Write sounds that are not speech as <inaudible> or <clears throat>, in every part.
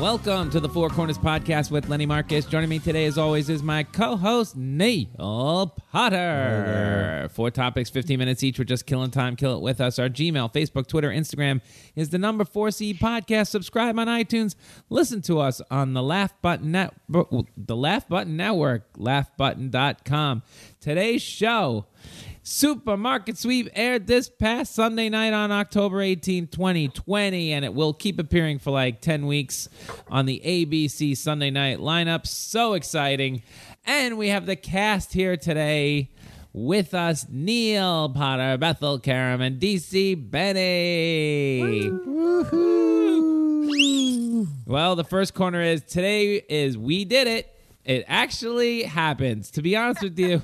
Welcome to the Four Corners Podcast with Lenny Marcus. Joining me today, as always, is my co-host Neil Potter. Four topics, 15 minutes each. We're just killing time. Kill it with us. Our Gmail, Facebook, Twitter, Instagram is the number 4C Podcast. Subscribe on iTunes. Listen to us on the Laugh Button Net, the Laugh Button Network, laughbutton.com. Today's show. Supermarket Sweep aired this past Sunday night on October 18, 2020, and it will keep appearing for like 10 weeks on the ABC Sunday night lineup. So exciting. And we have the cast here today with us Neil Potter, Bethel Karam, and DC Benny. Well, the first corner is today is we did it. It actually happens. To be honest with you,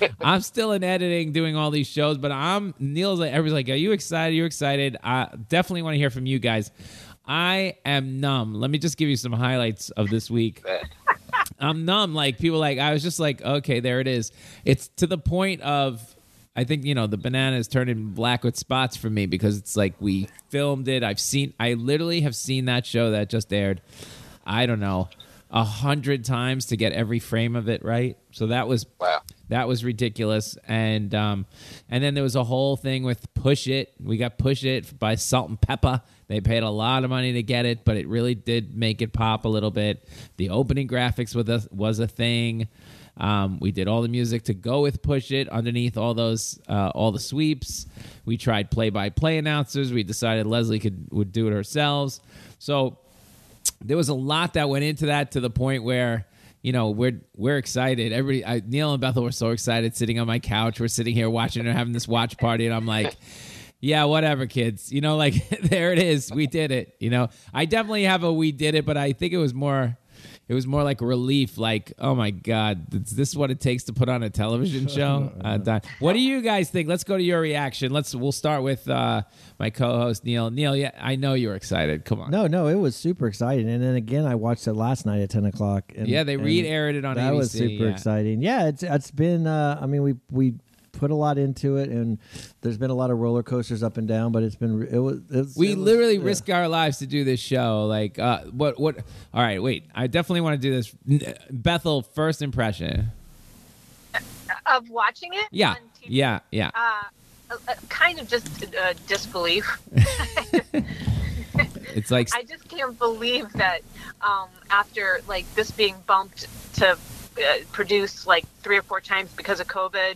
<laughs> I'm still in editing, doing all these shows, but I'm Neil's like everybody's like, "Are you excited? You excited?" I definitely want to hear from you guys. I am numb. Let me just give you some highlights of this week. <laughs> I'm numb. Like people, like I was just like, okay, there it is. It's to the point of. I think you know the banana is turning black with spots for me because it's like we filmed it. I've seen. I literally have seen that show that just aired. I don't know a hundred times to get every frame of it right. So that was that was ridiculous. And um, and then there was a whole thing with Push It. We got Push It by Salt-N-Pepa. They paid a lot of money to get it, but it really did make it pop a little bit. The opening graphics with us was a thing. Um, we did all the music to go with Push It underneath all those uh, all the sweeps. We tried play by play announcers. We decided Leslie could would do it herself. So there was a lot that went into that to the point where you know we're we're excited. Everybody, I, Neil and Bethel were so excited sitting on my couch. We're sitting here watching her having this watch party, and I'm like. <laughs> Yeah, whatever, kids. You know, like <laughs> there it is. We did it. You know, I definitely have a we did it, but I think it was more, it was more like relief. Like, oh my god, is this what it takes to put on a television <laughs> show? Uh, what do you guys think? Let's go to your reaction. Let's. We'll start with uh, my co-host Neil. Neil, yeah, I know you're excited. Come on. No, no, it was super exciting. And then again, I watched it last night at ten o'clock. And, Yeah, they re-aired it on That was super yeah. exciting. Yeah, it's it's been. Uh, I mean, we we put a lot into it, and there's been a lot of roller coasters up and down. But it's been it was. It was we it was- literally yeah. risk our lives to do this show. Like, uh, what? What? All right, wait. I definitely want to do this. Bethel, first impression. of watching it. Yeah, on TV, yeah, yeah. Uh, uh, kind of just uh, disbelief. <laughs> It's like <laughs> I just can't believe that um, after like this being bumped to uh, produce like three or four times because of COVID,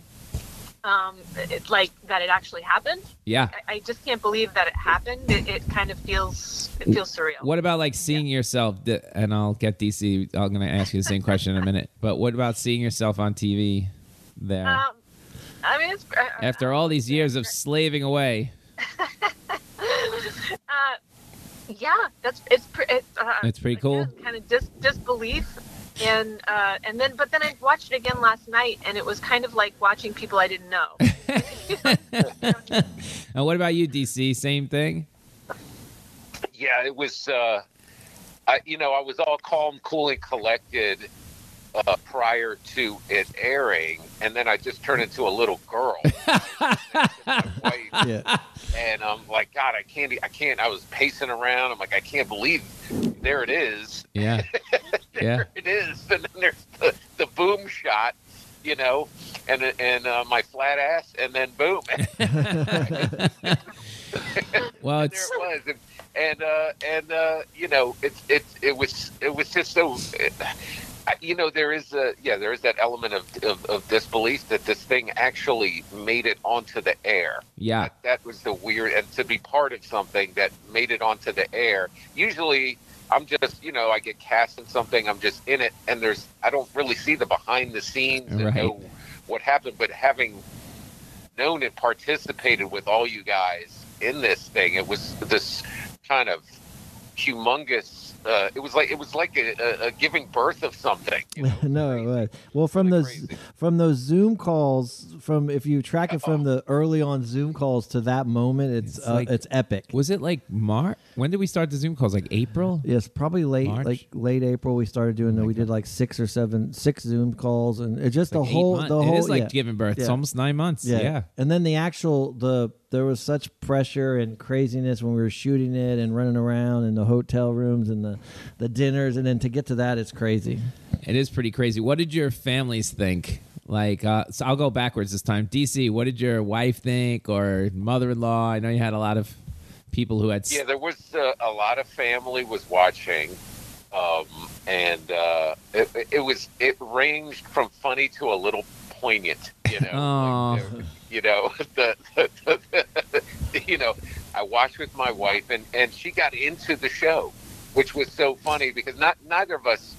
um, it, like that it actually happened. yeah. I, I just can't believe that it happened. It, it kind of feels it feels surreal. What about like seeing yourself? And I'll get DC. I'm going to ask you the same question in a minute. But what about seeing yourself on TV there Um, I mean, it's uh, after all these years of slaving away? <laughs> uh, yeah, that's it's it's, uh, It's pretty cool. Kind of dis- disbelief, and uh, and then but then I watched it again last night, and it was kind of like watching people I didn't know. <laughs> And what about you, DC? Same thing. yeah, it was. Uh, I, you know, I was all calm, cool, and collected uh, prior to it airing, and then I just turned into a little girl. <laughs> Yeah, and I'm like, God, I can't, I can't. I was pacing around. I'm like, I can't believe there it is. Yeah. <laughs> Yeah. There it is. And then there's the, the boom shot, you know, and and uh, my flat ass, and then boom. <laughs> Well, there it's it was, and and uh, and uh, you know, it's it's it was it was just so. It, I- you know, there is a yeah, there is that element of, of of disbelief that this thing actually made it onto the air. yeah. That, that was the weird, and to be part of something that made it onto the air. Usually, I'm just, you know, I get cast in something, I'm just in it, and there's, I don't really see the behind the scenes and Right. know what happened. But having known and participated with all you guys in this thing, it was this kind of humongous uh, it was like it was like a, a, a giving birth of something. You know? <laughs> no, Crazy. it was. well, from Kinda those crazy. from those Zoom calls, from if you track it from the early on Zoom calls to that moment, it's It's uh, like- it's epic. Was it like March? When did we start the Zoom calls? Like April? Yes, probably late, March? like late April. We started doing that. We did like six or seven, six Zoom calls, and it just the Like whole, the whole. it is like yeah. giving birth. It's almost nine months. Yeah. Yeah. And then the actual the there was such pressure and craziness when we were shooting it and running around in the hotel rooms and the the dinners, and then to get to that, it's crazy. It is pretty crazy. What did your families think? Like, uh, so I'll go backwards this time. DC, what did your wife think or mother-in-law? I know you had a lot of people who had. s- Yeah, there was uh, a lot of family was watching, um, and uh, it, it was it ranged from funny to a little poignant. You know, <laughs> Like, you know <laughs> the, the, watched with my wife, and and she got into the show, which was so funny because not neither of us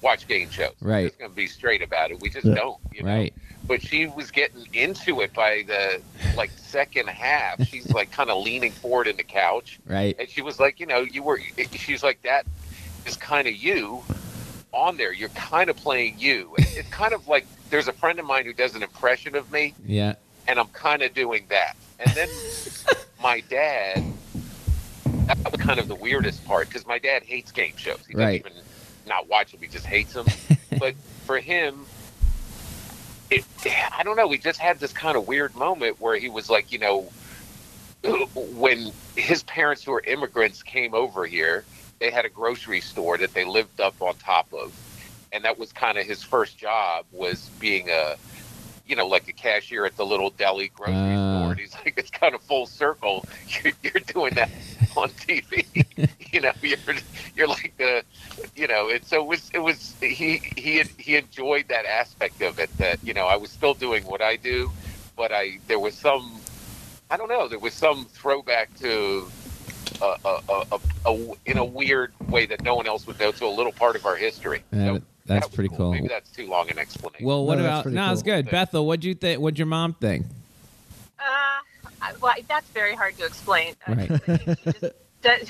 watch game shows. Right. I'm just gonna be straight about it. We just Yeah. don't. You know? Right. but she was getting into it by the like second half. She's like kind of leaning forward in the couch, Right. and she was like, you know, you were. She's like, that is kind of you on there. You're kind of playing you. It's it's kind of like there's a friend of mine who does an impression of me, Yeah. and I'm kind of doing that. And then <laughs> my dad. That was kind of the weirdest part because my dad hates game shows. He doesn't even not watch them. He just hates them. <laughs> but for him, it, I don't know. We just had this kind of weird moment where he was like, you know, <clears throat> when his parents who were immigrants came over here, they had a grocery store that they lived up on top of, and that was kind of his first job was being a, you know, like a cashier at the little deli grocery Ah. store. And he's like, it's kind of full circle. <laughs> You're, you're doing that <laughs> on TV. <laughs> you know, you're you're like the, you know, and so it was it was he he he enjoyed that aspect of it. That you know, I was still doing what I do, but I there was some, I don't know, there was some throwback to. A, a, a, a, a, in a weird way that no one else would know to a little part of our history. Yeah, So that's that pretty cool. Maybe that's too long an explanation. Well, what No, about? pretty No, it's good. Bethel, what'd you think? What'd your mom think? Uh, well, that's very hard to explain. Uh, Right. She, just, <laughs> that,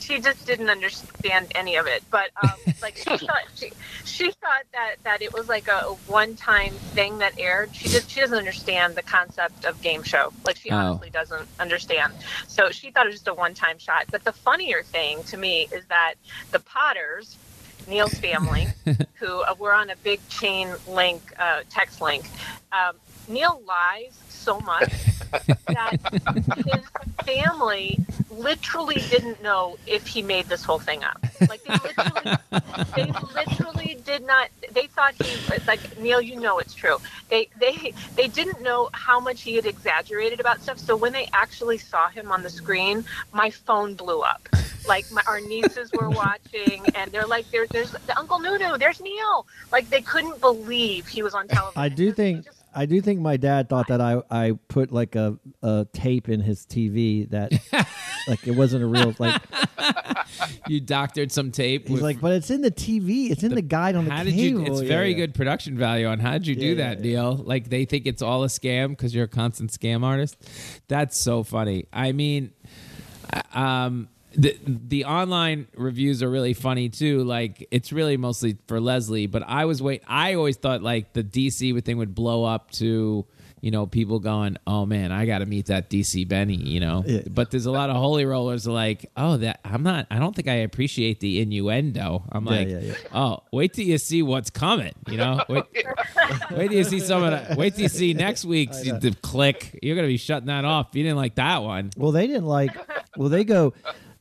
she just didn't understand any of it. But um, like she <laughs> thought she, she thought that that it was like a one-time thing that aired. She just she doesn't understand the concept of game show. Like she Oh. honestly doesn't understand. So she thought it was just a one-time shot. But the funnier thing to me is that the Potters. Neil's family, <laughs> who uh, were on a big chain link, uh, text link. Um, Neil lies so much <laughs> that his family literally didn't know if he made this whole thing up. Like they literally, they literally did not. They thought he it's like Neil. You know it's true. They they they didn't know how much he had exaggerated about stuff. So when they actually saw him on the screen, my phone blew up. Like my, our nieces were watching, and they're like, "There, there's the Uncle Nunu. There's Neil." Like they couldn't believe he was on television. I do think just- I do think my dad thought that I I put like a, a tape in his TV that <laughs> like it wasn't a real like <laughs> You doctored some tape. he's like but it's in the TV it's in the, guide on the how cable. did you? It's Yeah, very yeah. good production value on how did you do that, yeah, Neil? Like they think it's all a scam because you're a constant scam artist. That's so funny. I mean, uh, um, the the online reviews are really funny too. Like it's really mostly for Leslie, but I was wait. I always thought like the DC thing would blow up to. You know, people going, "Oh man, I got to meet that DC Benny." You know, Yeah. but there's a lot of holy rollers like, "Oh, that I'm not. I don't think I appreciate the innuendo." I'm Yeah, like, yeah, yeah. "Oh, wait till you see what's coming." You know, <laughs> wait, wait till you see some of that. Wait till you see next <laughs> week's the click. You're gonna be shutting that off. If you didn't like that one. Well, they didn't like. Well, they go.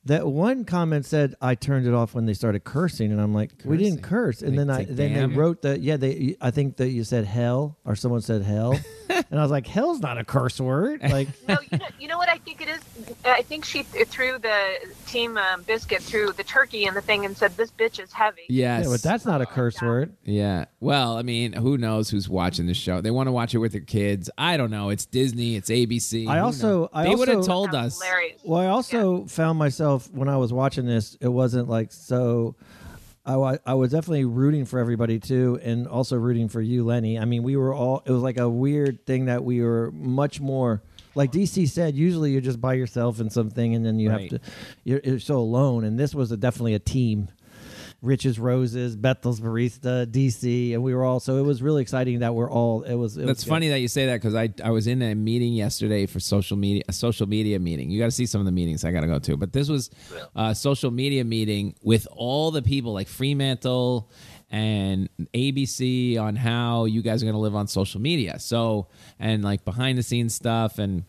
That one comment said I turned it off when they started cursing, and I'm like, we didn't curse. And then I Like, then damn. they wrote that. Yeah, they. I think that you said hell or someone said hell, <laughs> and I was like, hell's not a curse word. <laughs> Like, No, you know, you know what I think it is. I think she threw the team um, biscuit through the turkey and the thing and said, "This bitch is heavy." Yes. yeah, but that's not a curse word. Yeah. Well, I mean, who knows who's watching the show? They want to watch it with their kids. I don't know. It's Disney. It's ABC. I Who also- knows? I they would have also- told That us. hilarious. Well, I also found myself when I was watching this, it wasn't like so. I, wa- I was definitely rooting for everybody too, and also rooting for you, Lenny. I mean, we were all. It was like a weird thing that we were much more like DC said, usually you're just by yourself in something, and then you Right. have to. You're, you're so alone, and this was a, definitely a team. Rich's Roses, Bethel's Barista, DC, and we were all. So it was really exciting that we're all. It was. It That's was funny that you say that because I I was in a meeting yesterday for social media a social media meeting. You got to see some of the meetings I got to go to, but this was a social media meeting with all the people like Fremantle and ABC on how you guys are going to live on social media. So and like behind the scenes stuff and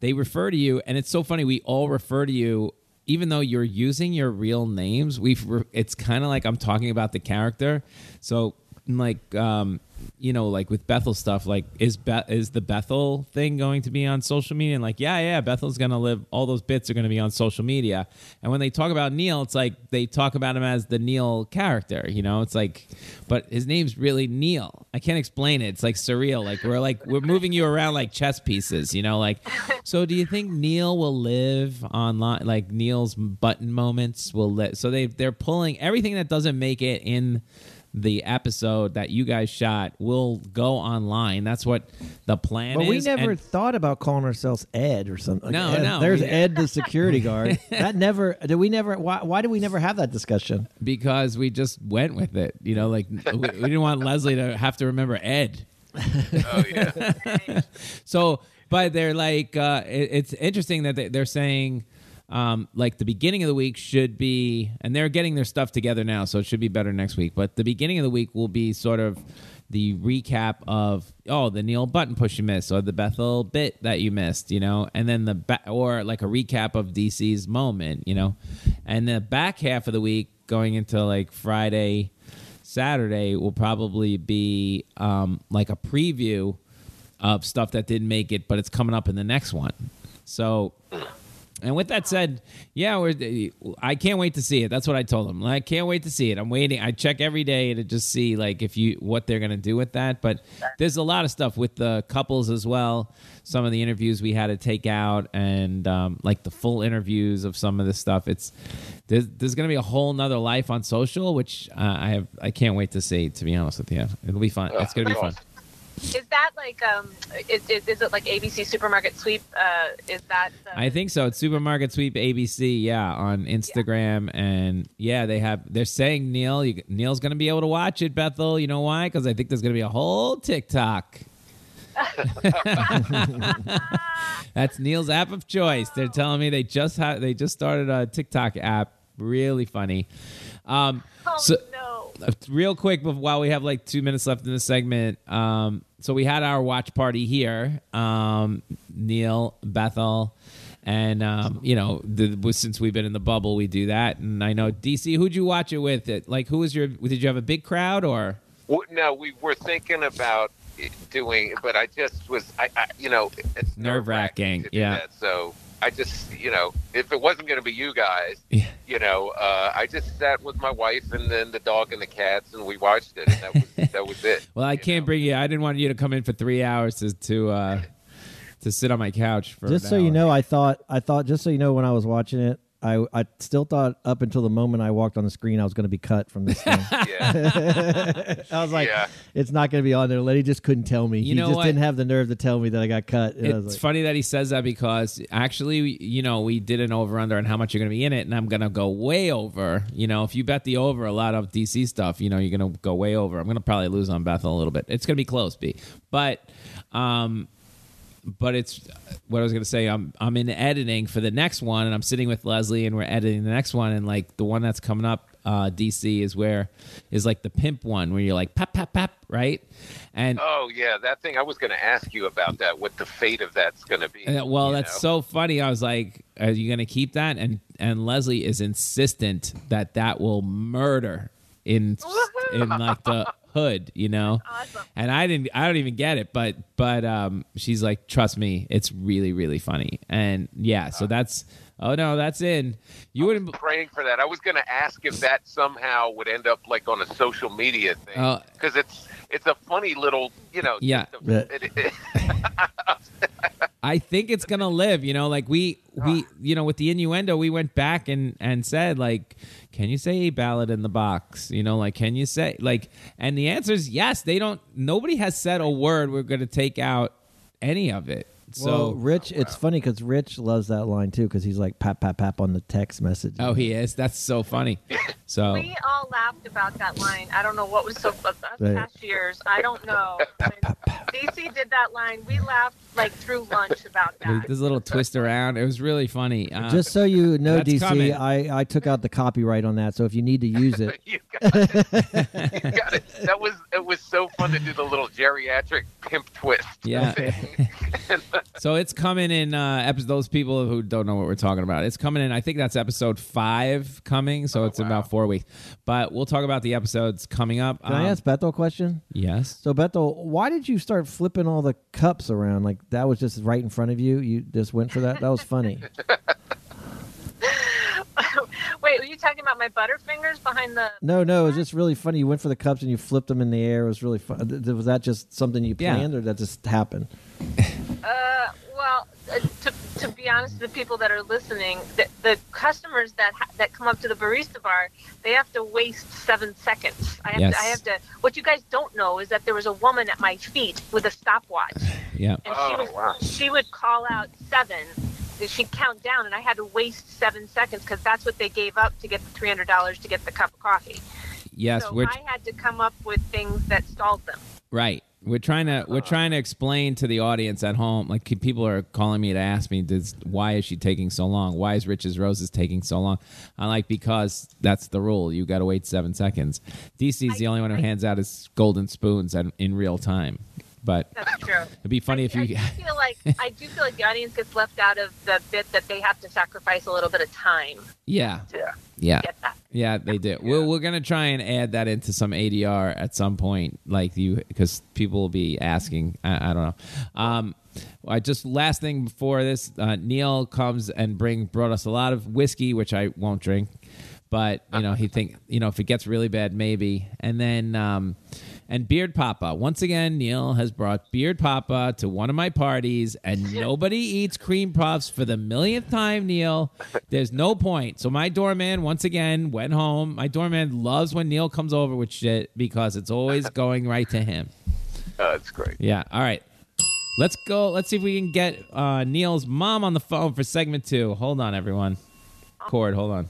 they refer to you and it's so funny we all refer to you even though you're using your real names we've it's kind of like i'm talking about the character. So like um you know like with bethel stuff like is Be- is the bethel thing going to be on social media? And like yeah yeah bethel's gonna live all those bits are gonna be on social media. And when they talk about neil it's like they talk about him as the neil character you know? It's like but his name's really neil. I can't explain it. It's like surreal. Like we're like we're moving you around like chess pieces you know? Like so do you think neil will live online like neil's button moments will live so they they're pulling everything that doesn't make it in the episode that you guys shot will go online that's what the plan But is we never and- thought about calling ourselves Ed or something. Like No, Ed. no, There's we- Ed, the security guard. <laughs> that never. Did we never? Why? Why did we never have that discussion? because we just went with it you know like we, we didn't want leslie to have to remember ed Oh yeah. <laughs> So, but they're like, uh, it, it's interesting that they, they're saying, um, like the beginning of the week should be, and they're getting their stuff together now, so it should be better next week. But the beginning of the week will be sort of the recap of oh the Neil button push you missed or the Bethel bit that you missed, you know, and then the ba- or like a recap of DC's moment, you know, and the back half of the week going into like Friday. Saturday will probably be um, like a preview of stuff that didn't make it, but it's coming up in the next one. So, and with that said, yeah, we're, I can't wait to see it. That's what I told them. I can't wait to see it. I'm waiting. I check every day to just see like if you what they're gonna do with that. But there's a lot of stuff with the couples as well. Some of the interviews we had to take out, and um, like the full interviews of some of this stuff. It's there's, there's gonna be a whole nother life on social, which uh, I have. I can't wait to see. To be honest with you, it'll be fun. It's gonna be fun. Is that like um? Is, is, is it like ABC Supermarket Sweep? Uh, is that? The, I think so. It's Supermarket Sweep ABC, yeah, on Instagram, and yeah, they have. They're saying Neil, you, Neil's going to be able to watch it. Bethel, you know why? Because I think there's going to be a whole TikTok. <laughs> That's Neil's app of choice. They're telling me they just had they just started a TikTok app. Really funny. Um, Oh so, no! uh, real quick while we have like two minutes left in the segment um so we had our watch party here um neil bethel and um you know the, since we've been in the bubble we do that and i know dc who'd you watch it with it like who was your did you have a big crowd or No, we were thinking about doing, but I just was, I, I you know, it's to do yeah. that. So I just, you know, if it wasn't going to be you guys, Yeah. you know, uh, I just sat with my wife and then the dog and the cats, and we watched it, and that was <laughs> that was it. well i can't know. bring you i didn't want you to come in for three hours to to uh to sit on my couch for Just an so you know, I thought. I thought. Just so you know, when I was watching it, I I still thought up until the moment I walked on the screen, I was going to be cut from this thing. <laughs> Yeah, <laughs> I was like, Yeah. it's not going to be on there. Lenny just couldn't tell me. You he know just what? didn't have the nerve to tell me that I got cut. And I was It's like, funny that he says that because actually, you know, we did an over under on how much you're going to be in it, and I'm going to go way over. You know, if you bet the over a lot of DC stuff, you know, you're going to go way over. I'm going to probably lose on Bethel a little bit. It's going to be close, B. But, um, but it's what I was going to say. I'm I'm in editing for the next one, and I'm sitting with Leslie, and we're editing the next one, and like the one that's coming up, uh, DC is where is like the pimp one where you're like pap pap pap, right? And Oh yeah, that thing. I was going to ask you about that. What the fate of that's going to be? Uh, well, that's know? so funny. I was like, "Are you going to keep that?" And and Leslie is insistent that that will murder in in like the <laughs> hood, you know. Awesome. And I didn't, I don't even get it, but but um, she's like, "Trust me, it's really really funny." And yeah, so that's oh no, that's in. You wouldn't. praying for that. I was going to ask if that somehow would end up like on a social media thing Oh. because it's it's a funny little you know. Yeah. a- it- it- <laughs> I think it's gonna live. You know, like we we you know with the innuendo, we went back and and said like, can you say a ballad in the box? You know, like can you say like? And the answer is yes. They don't. Nobody has said a word. We're gonna take out any of it. So well, Rich, it's funny because Rich loves that line too because he's like pap pap pap on the text message. oh, he is. That's so funny. So We all laughed about that line. I don't know what was so funny. us Right. past years. I don't know. When DC did that line, we laughed like through lunch about that. this little twist around. It was really funny. Uh, Just so you know, DC, coming. I, I took out the copyright on that. So if you need to <laughs> use it, you got it. You got it. That was it was so fun to do the little geriatric pimp twist. Yeah. <laughs> Uh, so it's coming in uh episode those people who don't know what we're talking about. It's coming in I think that's episode 5 coming, so it's in about 4 weeks. But we'll talk about the episodes coming up. can I Um, ask Bethel a question? Yes. So Bethel, why did you start flipping all the cups around? Like that was just right in front of you. You just went for that. That was funny. <laughs> Wait, were you talking about my butterfingers behind the? No, no, it was just really funny. You went for the cups and you flipped them in the air. It was really fun. Was that just something you Yeah. planned, or that just happened? <laughs> Uh, well, uh, to, to be honest, the people that are listening, the, the customers that ha- that come up to the barista bar, they have to waste seven seconds. I have Yes. to. I have to. What you guys don't know is that there was a woman at my feet with a stopwatch, <sighs> Yeah. and Oh, she was wow. she would call out seven. She'd count down, and I had to waste seven seconds because that's what they gave up to get the three hundred dollars to get the cup of coffee. Yes, so we're I had to come up with things that stalled them. Right. We're trying to we're uh-huh. trying to explain to the audience at home. Like people are calling me to ask me, does, "Why is she taking so long? Why is Rich's Roses taking so long?" I'm like, "Because that's the rule. You got to wait seven seconds." DC's the only one who hands out his golden spoons at, in real time. But That's true. it'd be funny if you. I do <laughs> feel like I do feel like the audience gets left out of the bit that they have to sacrifice a little bit of time yeah. Yeah. Yeah. Yeah, they do. We're, we're gonna try and add that into some ADR at some point, like you, because people will be asking. I, I don't know. Um, I just last thing before this, uh, Neil comes and bring brought us a lot of whiskey, which I won't drink, but you know he think you know if it gets really bad, maybe. And then um, and Beard Papa. Once again, Neil has brought Beard Papa to one of my parties, and <laughs> nobody eats cream puffs for the millionth time, Neil. There's no point. So my doorman, once again, went home. My doorman loves when Neil comes over with shit because it's always <laughs> going right to him. Oh, that's great. Yeah. All right. Let's go. Let's see if we can get uh, Neil's mom on the phone for segment two. Hold on, everyone. Cord, hold on.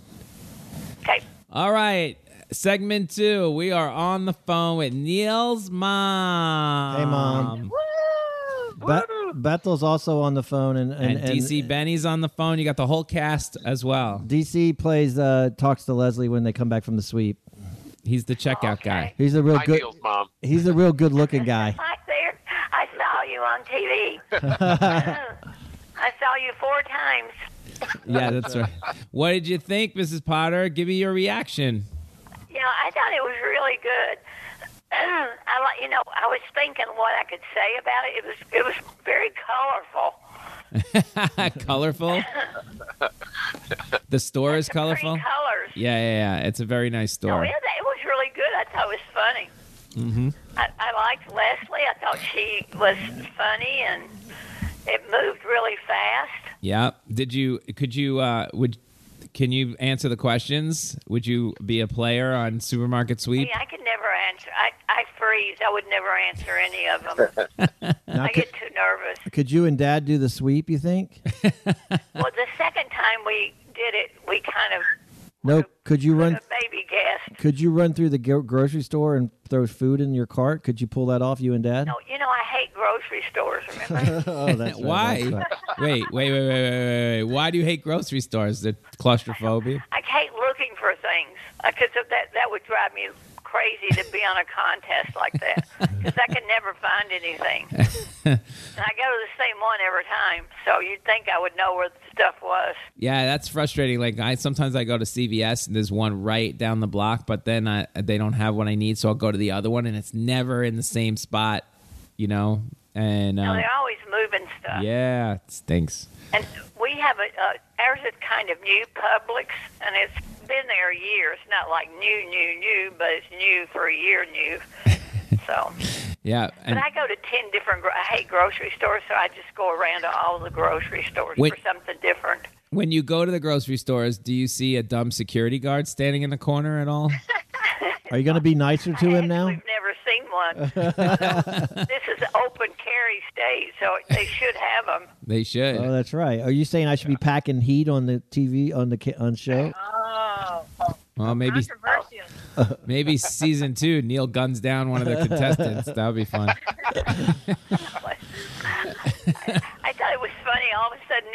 Okay. All right. Segment two. We are on the phone with Neil's mom. Hey, Mom. Be- Bethel's also on the phone, and And, and, DC Benny's on the phone. You got the whole cast as well. DC plays uh, talks to Leslie when they come back from the sweep. He's the checkout guy. He's a real Hi, good. Neil's mom. He's a real good looking guy. Hi there. I saw you on TV. <laughs> I saw you four times. <laughs> Yeah, that's right. What did you think, Mrs. Potter? Give me your reaction. Know, I thought it was really good. <clears throat> I like, you know, I was thinking what I could say about it. It was, it was very colorful. <laughs> colorful. the store is colorful. colors. Yeah, yeah, yeah. It's a very nice Oh, store. yeah, it was really good. I thought it was funny. Mm-hmm. I, I liked Leslie. I thought she was funny, and it moved really fast. Yeah. Did you? Could you? Uh, would? Can you answer the questions? Would you be a player on Supermarket Sweep? Yeah, I could never answer. I, I freeze. I would never answer any of them. <laughs> Now, I could, get too nervous. could you and Dad do the sweep? You think? Well, the second time we did it, we kind of No. Could you run? baby gas. Could you run through the grocery store and throw food in your cart? Could you pull that off, you and Dad? No, you know I hate grocery stores. Remember? <laughs> oh, that's right, Why? that's right. wait, wait, wait, wait, wait, wait, wait. Why do you hate grocery stores? The claustrophobia. I hate looking for things because that that would drive me crazy to be on a contest like that because I can never find anything. <laughs> and I go to the same one every time, so you'd think I would know where the stuff was. Yeah, that's frustrating. Like I sometimes I go to CVS and there's one right down the block, but then I, they don't have what I need, so I'll go to the other one, and it's never in the same spot. You know, and know, um, they're always moving stuff. yeah, it stinks. And we have a uh, ours is kind of new Publix, and it's been there years. Not like new, new, new, but it's new for a year new. <laughs> So, Yeah, but and I go to ten different. gro- I hate grocery stores, so I just go around to all the grocery stores Wait. for something different. When you go to the grocery stores, do you see a dumb security guard standing in the corner at all? Are you going to be nicer to him now? We've never seen one. <laughs> this is open carry state, so they should have them. They should. Oh, that's right. Are you saying I should be packing heat on the TV on the on show? Oh, well, maybe <laughs> maybe season two, Neil guns down one of the contestants. That would be fun. <laughs> I thought it was funny. All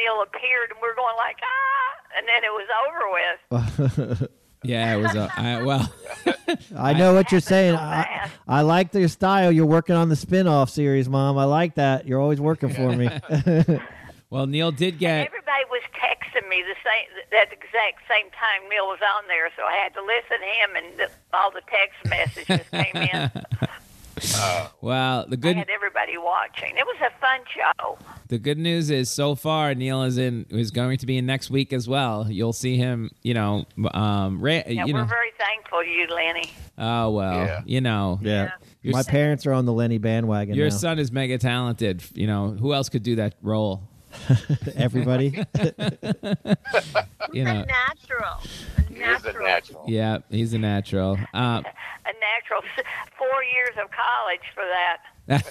of a sudden, Neil appeared, and we're going like ah, and then it was over with. <laughs> Yeah, it was. A, I, well, I know what you're saying. so I. I like your style. You're working on the spin-off series, Mom. I like that. You're always working for me. <laughs> well, Neil did get. Everybody was texting me the same at the exact same time Neil was on there, so I had to listen to him, and the, all the text messages came in. <laughs> Well, the I good had everybody watching. It was a fun show. the good news is so far Neil is in is going to be in next week as well. You'll see him. You know, um, ra- Yeah, you we're know. very thankful to you, Lenny. Oh well, Yeah. you know. yeah. Your My s- parents are on the Lenny bandwagon Your now. son is mega talented. You know, who else could do that role? <laughs> Everybody. You know, a natural. A He is a natural. natural. yeah, he's a natural. Uh, <laughs> A natural. Four years of college for that. Yeah.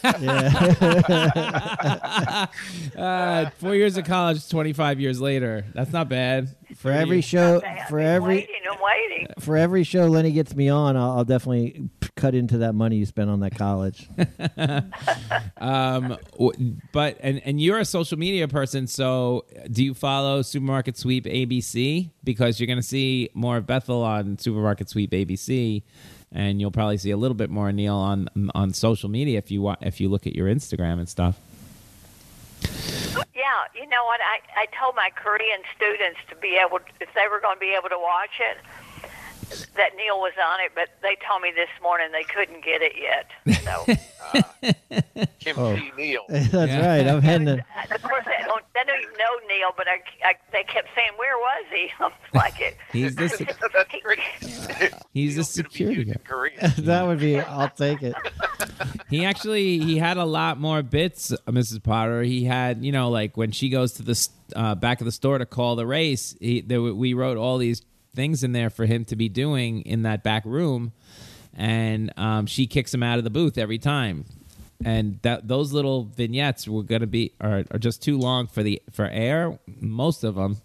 <laughs> uh, four years of college, twenty five years later. That's not bad. for every show, I've for been every waiting and waiting. for every show Lenny gets me on, I'll, I'll definitely cut into that money you spent on that college. <laughs> Um, but and and you're a social media person, so do you follow Supermarket Sweep ABC? Because you're going to see more of Bethel on Supermarket Sweep ABC, and you'll probably see a little bit more Neil on on social media if you wa- if you look at your Instagram and stuff. Yeah, you know what? I, I told my Korean students to be able, if they were going to be able to watch it, that Neil was on it, but they told me this morning they couldn't get it yet. So, <laughs> Kim Oh. T. Neil. <laughs> That's Yeah. right. I'm heading to. of course, they don't, they don't even know Neil, but I, I, they kept saying, "Where was he?" <laughs> I was like it. He's the se- That's great. he's the Neil's security huge guy. That would be. I'll take it. He actually he had a lot more bits, uh, Mrs. Potter. He had you know like when she goes to the uh, back of the store to call the race. He, there, we wrote all these things in there for him to be doing in that back room, and um, she kicks him out of the booth every time. And that those little vignettes were going to be are, are just too long for the for air, most of them.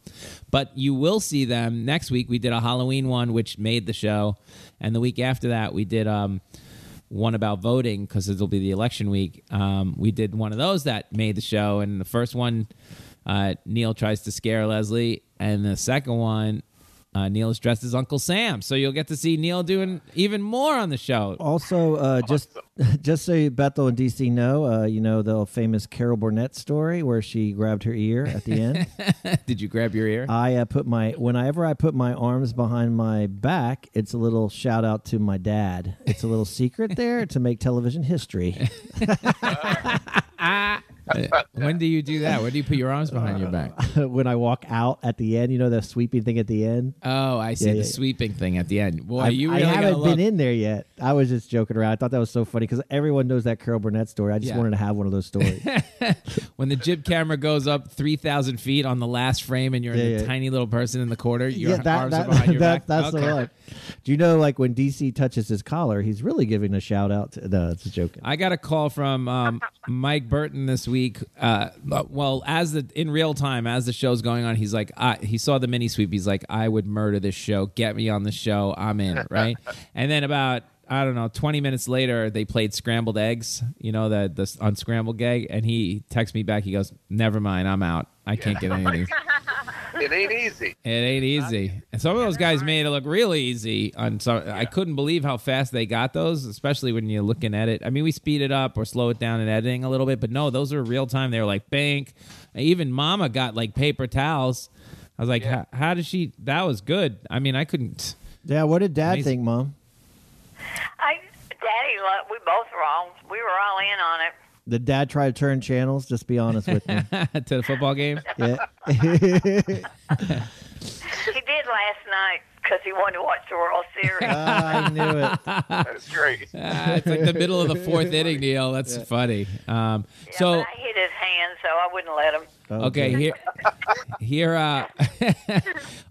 But you will see them next week. We did a Halloween one, which made the show, and the week after that, we did um, one about voting because it'll be the election week. Um, we did one of those that made the show, and the first one, uh, Neil tries to scare Leslie, and the second one, uh, Neil is dressed as Uncle Sam. So you'll get to see Neil doing even more on the show. Also, uh, just <laughs> just so Bethel and DC know, uh, you know the famous Carol Burnett story where she grabbed her ear at the end. <laughs> Did you grab your ear? I uh, put my whenever I put my arms behind my back, it's a little shout out to my dad. It's a little secret there to make television history. <laughs> <laughs> when do you do that? When do you put your arms behind your back? <laughs> when I walk out at the end, you know the sweeping thing at the end. Oh, I see Yeah, the yeah. sweeping thing at the end. Boy, I, you I really gotta haven't been in there yet. I was just joking around. I thought that was so funny because everyone knows that Carol Burnett story. I just Yeah. wanted to have one of those stories. <laughs> when the jib camera goes up 3,000 feet on the last frame and you're yeah. tiny little person in the corner, your that, arms that, are behind your that- back. that's Okay. the one. Do you know, like when DC touches his collar, he's really giving a shout out to. No, it's a joke. I got a call from um, Mike Burton this week. Uh, well, as the in real time, as the show's going on, he's like, I, he saw the mini sweep. He's like, I would murder this show. Get me on the show. I'm in. <laughs> Right. and then about I don't know, 20 minutes later, they played scrambled eggs. You know the the unscrambled egg, and he texts me back. He goes, "Never mind, I'm out. I can't get any of <laughs> these. It ain't easy. It ain't easy." And some of those guys made it look real easy. On some, I couldn't believe how fast they got those, especially when you're looking at it. I mean, we speed it up or slow it down in editing a little bit, but no, those are real time. They were like bank. Even Mama got like paper towels. I was like, how, how did she? That was good. I mean, I couldn't. Yeah, what did Dad Amazing. think, Mom? I, Daddy, we both wrong. We were all in on it. Did Dad try to turn channels? Just be honest with me. <laughs> to the football game. Yeah. <laughs> He did last night because he wanted to watch the World Series. <laughs> Ah, I knew it. <laughs> That's great. <laughs> Ah, it's like the middle of the fourth inning, Neil. That's funny. Um, Yeah, so but I hit his hand, so I wouldn't let him. okay, here, here. Uh,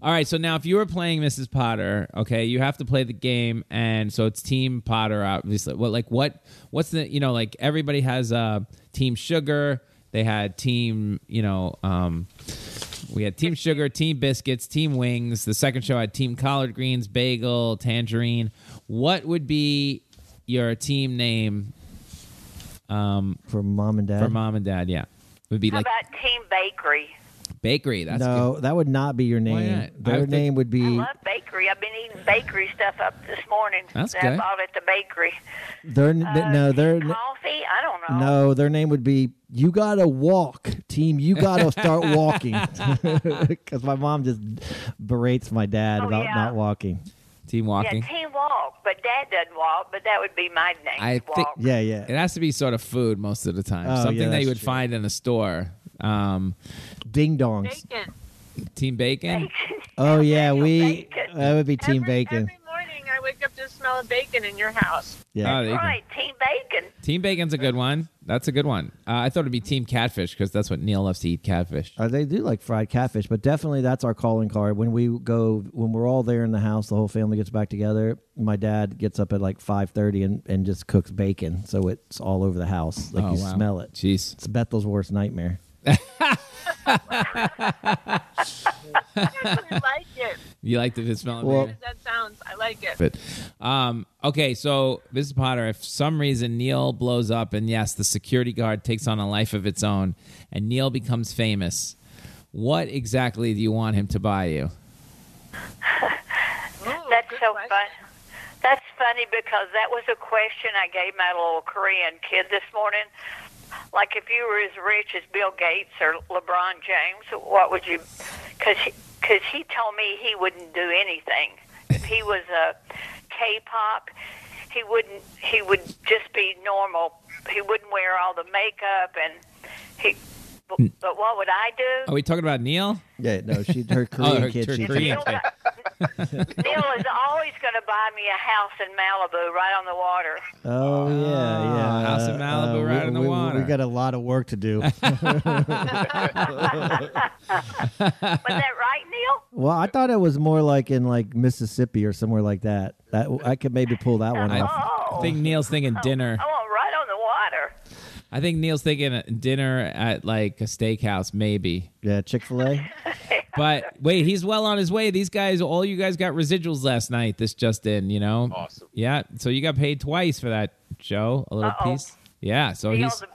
all right. So now, if you were playing Mrs. Potter, okay, you have to play the game, and so it's Team Potter, obviously. Well, like what? What's the? You know, like everybody has uh, Team Sugar. They had Team. You know. Um, we had Team Sugar, Team Biscuits, Team Wings. The second show had Team Collard Greens, Bagel, Tangerine. What would be your team name um, For mom and dad. for mom and dad? Yeah, It would be How like about Team Bakery? Bakery. That's no, good. that would not be your name. Their would think- name would be I love bakery. I've been eating bakery stuff up this morning. That's that I good. bought at the bakery. Their n- Uh, no, their coffee. I don't know. no, their name would be. You gotta walk, team. You gotta start <laughs> walking. <laughs> Because my mom just berates my dad Oh, about yeah. not walking. Team walking. Yeah, Team Walk, but Dad doesn't walk. But that would be my name. I walk. think- Yeah, yeah. It has to be sort of food most of the time. Oh, Something yeah, that you would true. find in a store. Um, Ding dongs. Bacon. team bacon. Oh yeah, we. Bacon. That would be team every, bacon. Every morning I wake up to the smell of bacon in your house. Yeah. Oh, there you go. right, Team Bacon. Team bacon's a good one. That's a good one. Uh, I thought it'd be team catfish because that's what Neil loves to eat catfish. Uh, they do like fried catfish, but definitely that's our calling card. When we go, when we're all there in the house, the whole family gets back together. My dad gets up at like five thirty and, and just cooks bacon, so it's all over the house. Like Oh, you wow. smell it. Jeez. It's Bethel's worst nightmare. I like it. You like the smell of Well- bacon? That sounds. I like it. But um, okay, so Mrs. Potter, if some reason Neil blows up and yes, the security guard takes on a life of its own and Neil becomes famous, what exactly do you want him to buy you? <laughs> Ooh, That's so question. fun. That's funny because that was a question I gave my little Korean kid this morning. Like, if you were as rich as Bill Gates or LeBron James, what would you? Because he, cause he told me he wouldn't do anything. If he was a K-pop, he wouldn't. He would just be normal. He wouldn't wear all the makeup, and he. But, hmm. but what would I do? Are we talking about Neil? Yeah, no, she her <laughs> oh, Korean her- kid. her she Korean kid. <laughs> Neil is always going to buy me a house in Malibu, right on the water. Oh yeah, yeah. house in Malibu, Uh, right we, on the we- we- water. We got a lot of work to do. <laughs> <laughs> Was that right, Neil? well, I thought it was more like in like Mississippi or somewhere like that. That I could maybe pull that one I off. Oh, think Neil's thinking dinner. I want right on the water. I think Neil's thinking dinner at like a steakhouse, maybe. Yeah, Chick Fil A. <laughs> But wait, he's well on his way. These guys, all you guys got residuals last night. This just in, you know. Awesome. Yeah, so you got paid twice for that show, a little Uh-oh. piece. Yeah, so Neil's he's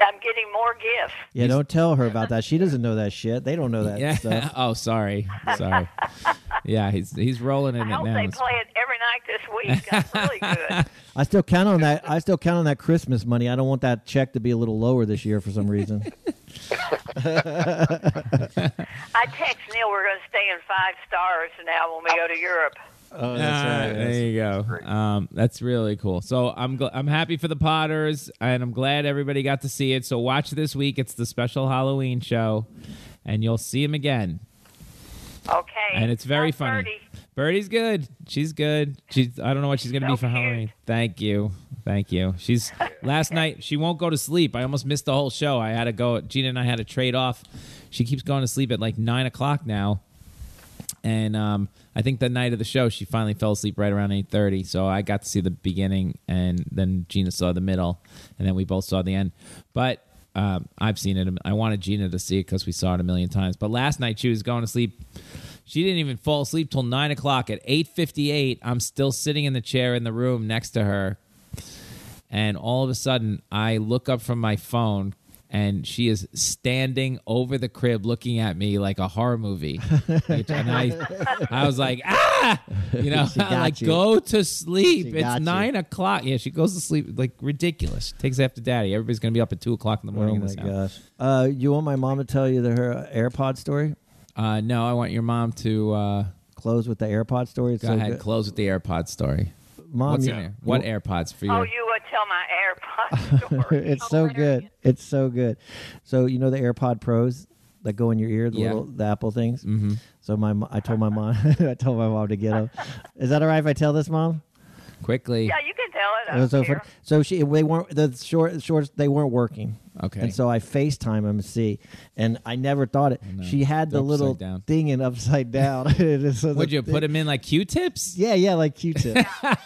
I'm getting more gifts. Yeah, don't tell her about that. She doesn't know that shit. They don't know that yeah. stuff. <laughs> oh, sorry, sorry. yeah, he's he's rolling in I it hope now. they play it every night this week. That's really good. <laughs> I still count on that. I still count on that Christmas money. I don't want that check to be a little lower this year for some reason. <laughs> I text Neil we're going to stay in five stars now when we go to Europe. Oh, Ah, there you go. Um, that's really cool. So I'm gl- I'm happy for the Potters, and I'm glad everybody got to see it. So watch this week. It's the special Halloween show, and you'll see him again. Okay. And it's very How's funny. Birdie? Birdie's good. She's good. She's I don't know what she's gonna So be for cute. Halloween. Thank you. Thank you. She's last night she won't go to sleep. I almost missed the whole show. I had to go Gina and I had to trade off. She keeps going to sleep at like nine o'clock now. And um, I think the night of the show she finally fell asleep right around eight thirty. So I got to see the beginning and then Gina saw the middle and then we both saw the end. But um, I've seen it. I wanted Gina to see it because we saw it a million times. But last night she was going to sleep. She didn't even fall asleep till nine o'clock. At eight fifty-eight, I'm still sitting in the chair in the room next to her, and all of a sudden, I look up from my phone, and she is standing over the crib, looking at me like a horror movie. <laughs> Which- and I, I was like, ah, you know, <laughs> like you. go to sleep. She it's got you. nine o'clock. Yeah, she goes to sleep like ridiculous. Takes after daddy. Everybody's gonna be up at two o'clock in the morning. Oh my gosh. Uh, you want my mom to tell you the, her AirPod story? Uh, no, I want your mom to uh, Close with the AirPod story. It's go so ahead, good. close with the AirPod story. Mom, What's you- in there? What AirPods for you? Oh, you would tell my AirPods <laughs> story. <laughs> it's so good. It's so good. So you know the AirPod Pros, that go in your ear, the Yeah. little the Apple things. Mm-hmm. So my I told my mom <laughs> I told my mom to get them. Is that all right if I tell this, mom? Quickly. Yeah, you can tell it. I was so care. fun. So she they weren't the short shorts they weren't working. Okay. And so I FaceTime him to see, and I never thought it. no. She had the Upside little down. thing in upside down. <laughs> It is so Would the you thing- put him in like Q-tips? Yeah, yeah, like Q-tip. <laughs> I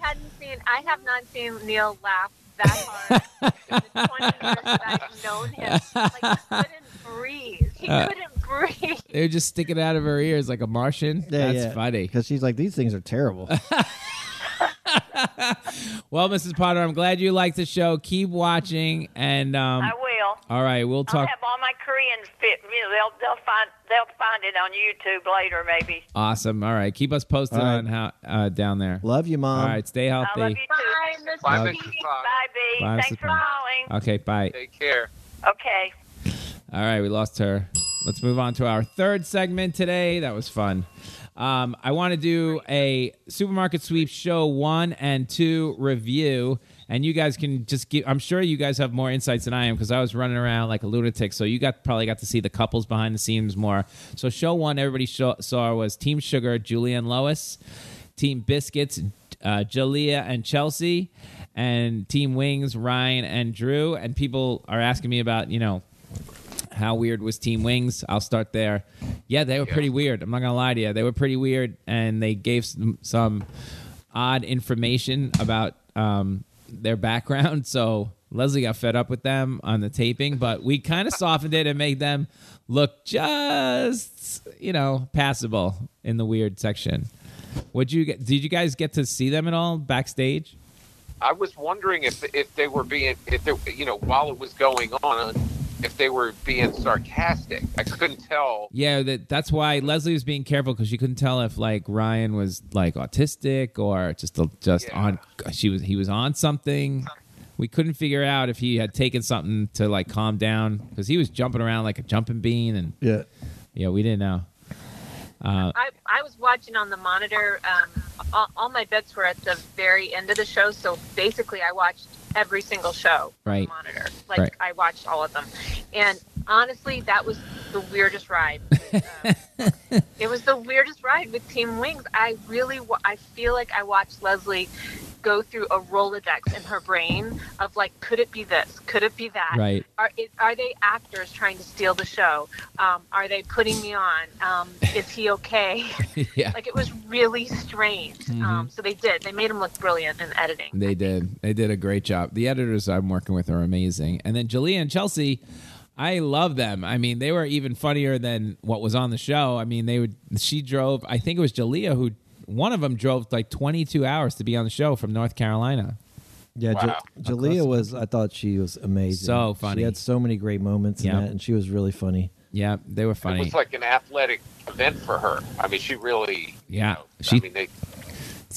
hadn't seen. I have not seen Neil laugh that hard in the 20 years that I've known him. Like he couldn't breathe. He Uh, couldn't breathe. They were just sticking out of her ears like a Martian. Yeah, That's yeah. funny. Because she's like, these things are terrible. <laughs> Well, Mrs. Potter, I'm glad you liked the show. Keep watching, and um, I will. all right, we'll talk. I'll have all my Koreans fit. You know, they'll they'll find they'll find it on YouTube later, maybe. Awesome. All right, keep us posted All right. on how uh, down there. Love you, mom. All right, stay healthy. I love healthy. you too. Bye, Miss Bye, Bye. Mrs. Potter. Bye, B. Bye, Thanks Mr. for Potter. calling. Okay, bye. Take care. Okay. All right, we lost her. Let's move on to our third segment today. That was fun. Um, I want to do a supermarket sweep show one and two review, and you guys can just give. I'm sure you guys have more insights than I am because I was running around like a lunatic. So you got probably got to see the couples behind the scenes more. So show one, everybody show, saw was Team Sugar, Julia and Lois, Team Biscuits, uh, Jalea and Chelsea, and Team Wings, Ryan and Drew. And people are asking me about you know how weird was Team Wings? I'll start there. Yeah, they were pretty weird. I'm not gonna lie to you. They were pretty weird, and they gave some, some odd information about um, their background. <laughs> So Leslie got fed up with them on the taping, but we kind of softened it and made them look just, you know, passable in the weird section. Would you get? Did you guys get to see them at all backstage? I was wondering if if they were being if they you know while it was going on if they were being sarcastic. I couldn't tell. Yeah, that that's why Leslie was being careful because she couldn't tell if like Ryan was like autistic or just just Yeah. on. She was he was on something. We couldn't figure out if he had taken something to like calm down because he was jumping around like a jumping bean, and yeah. yeah, we didn't know. Uh, I, I was watching on the monitor. Um, all, all my bets were at the very end of the show, so basically I watched every single show on Right. the monitor. Like Right. I watched all of them, and honestly, that was the weirdest ride. <laughs> It was the weirdest ride with Team Wings. I really, I feel like I watched Leslie go through a Rolodex in her brain of like, could it be this? Could it be that? right. Are, is, are they actors trying to steal the show? Um, are they putting me on? Um, is he okay? <laughs> yeah, like it was really strange. Um, so they did. They made him look brilliant in editing. they did. They did a great job. The editors I'm working with are amazing, and then Jalea and Chelsea. I love them. I mean, they were even funnier than what was on the show. I mean, they would. She drove. I think it was Jalea who. One of them drove like 22 hours to be on the show from North Carolina. Yeah, Wow. Ja- Jalea was. I thought she was amazing. So funny. She had so many great moments Yeah. in that, and she was really funny. Yeah, they were funny. It was like an athletic event for her. I mean, she really. Yeah. You know, She- I mean, they.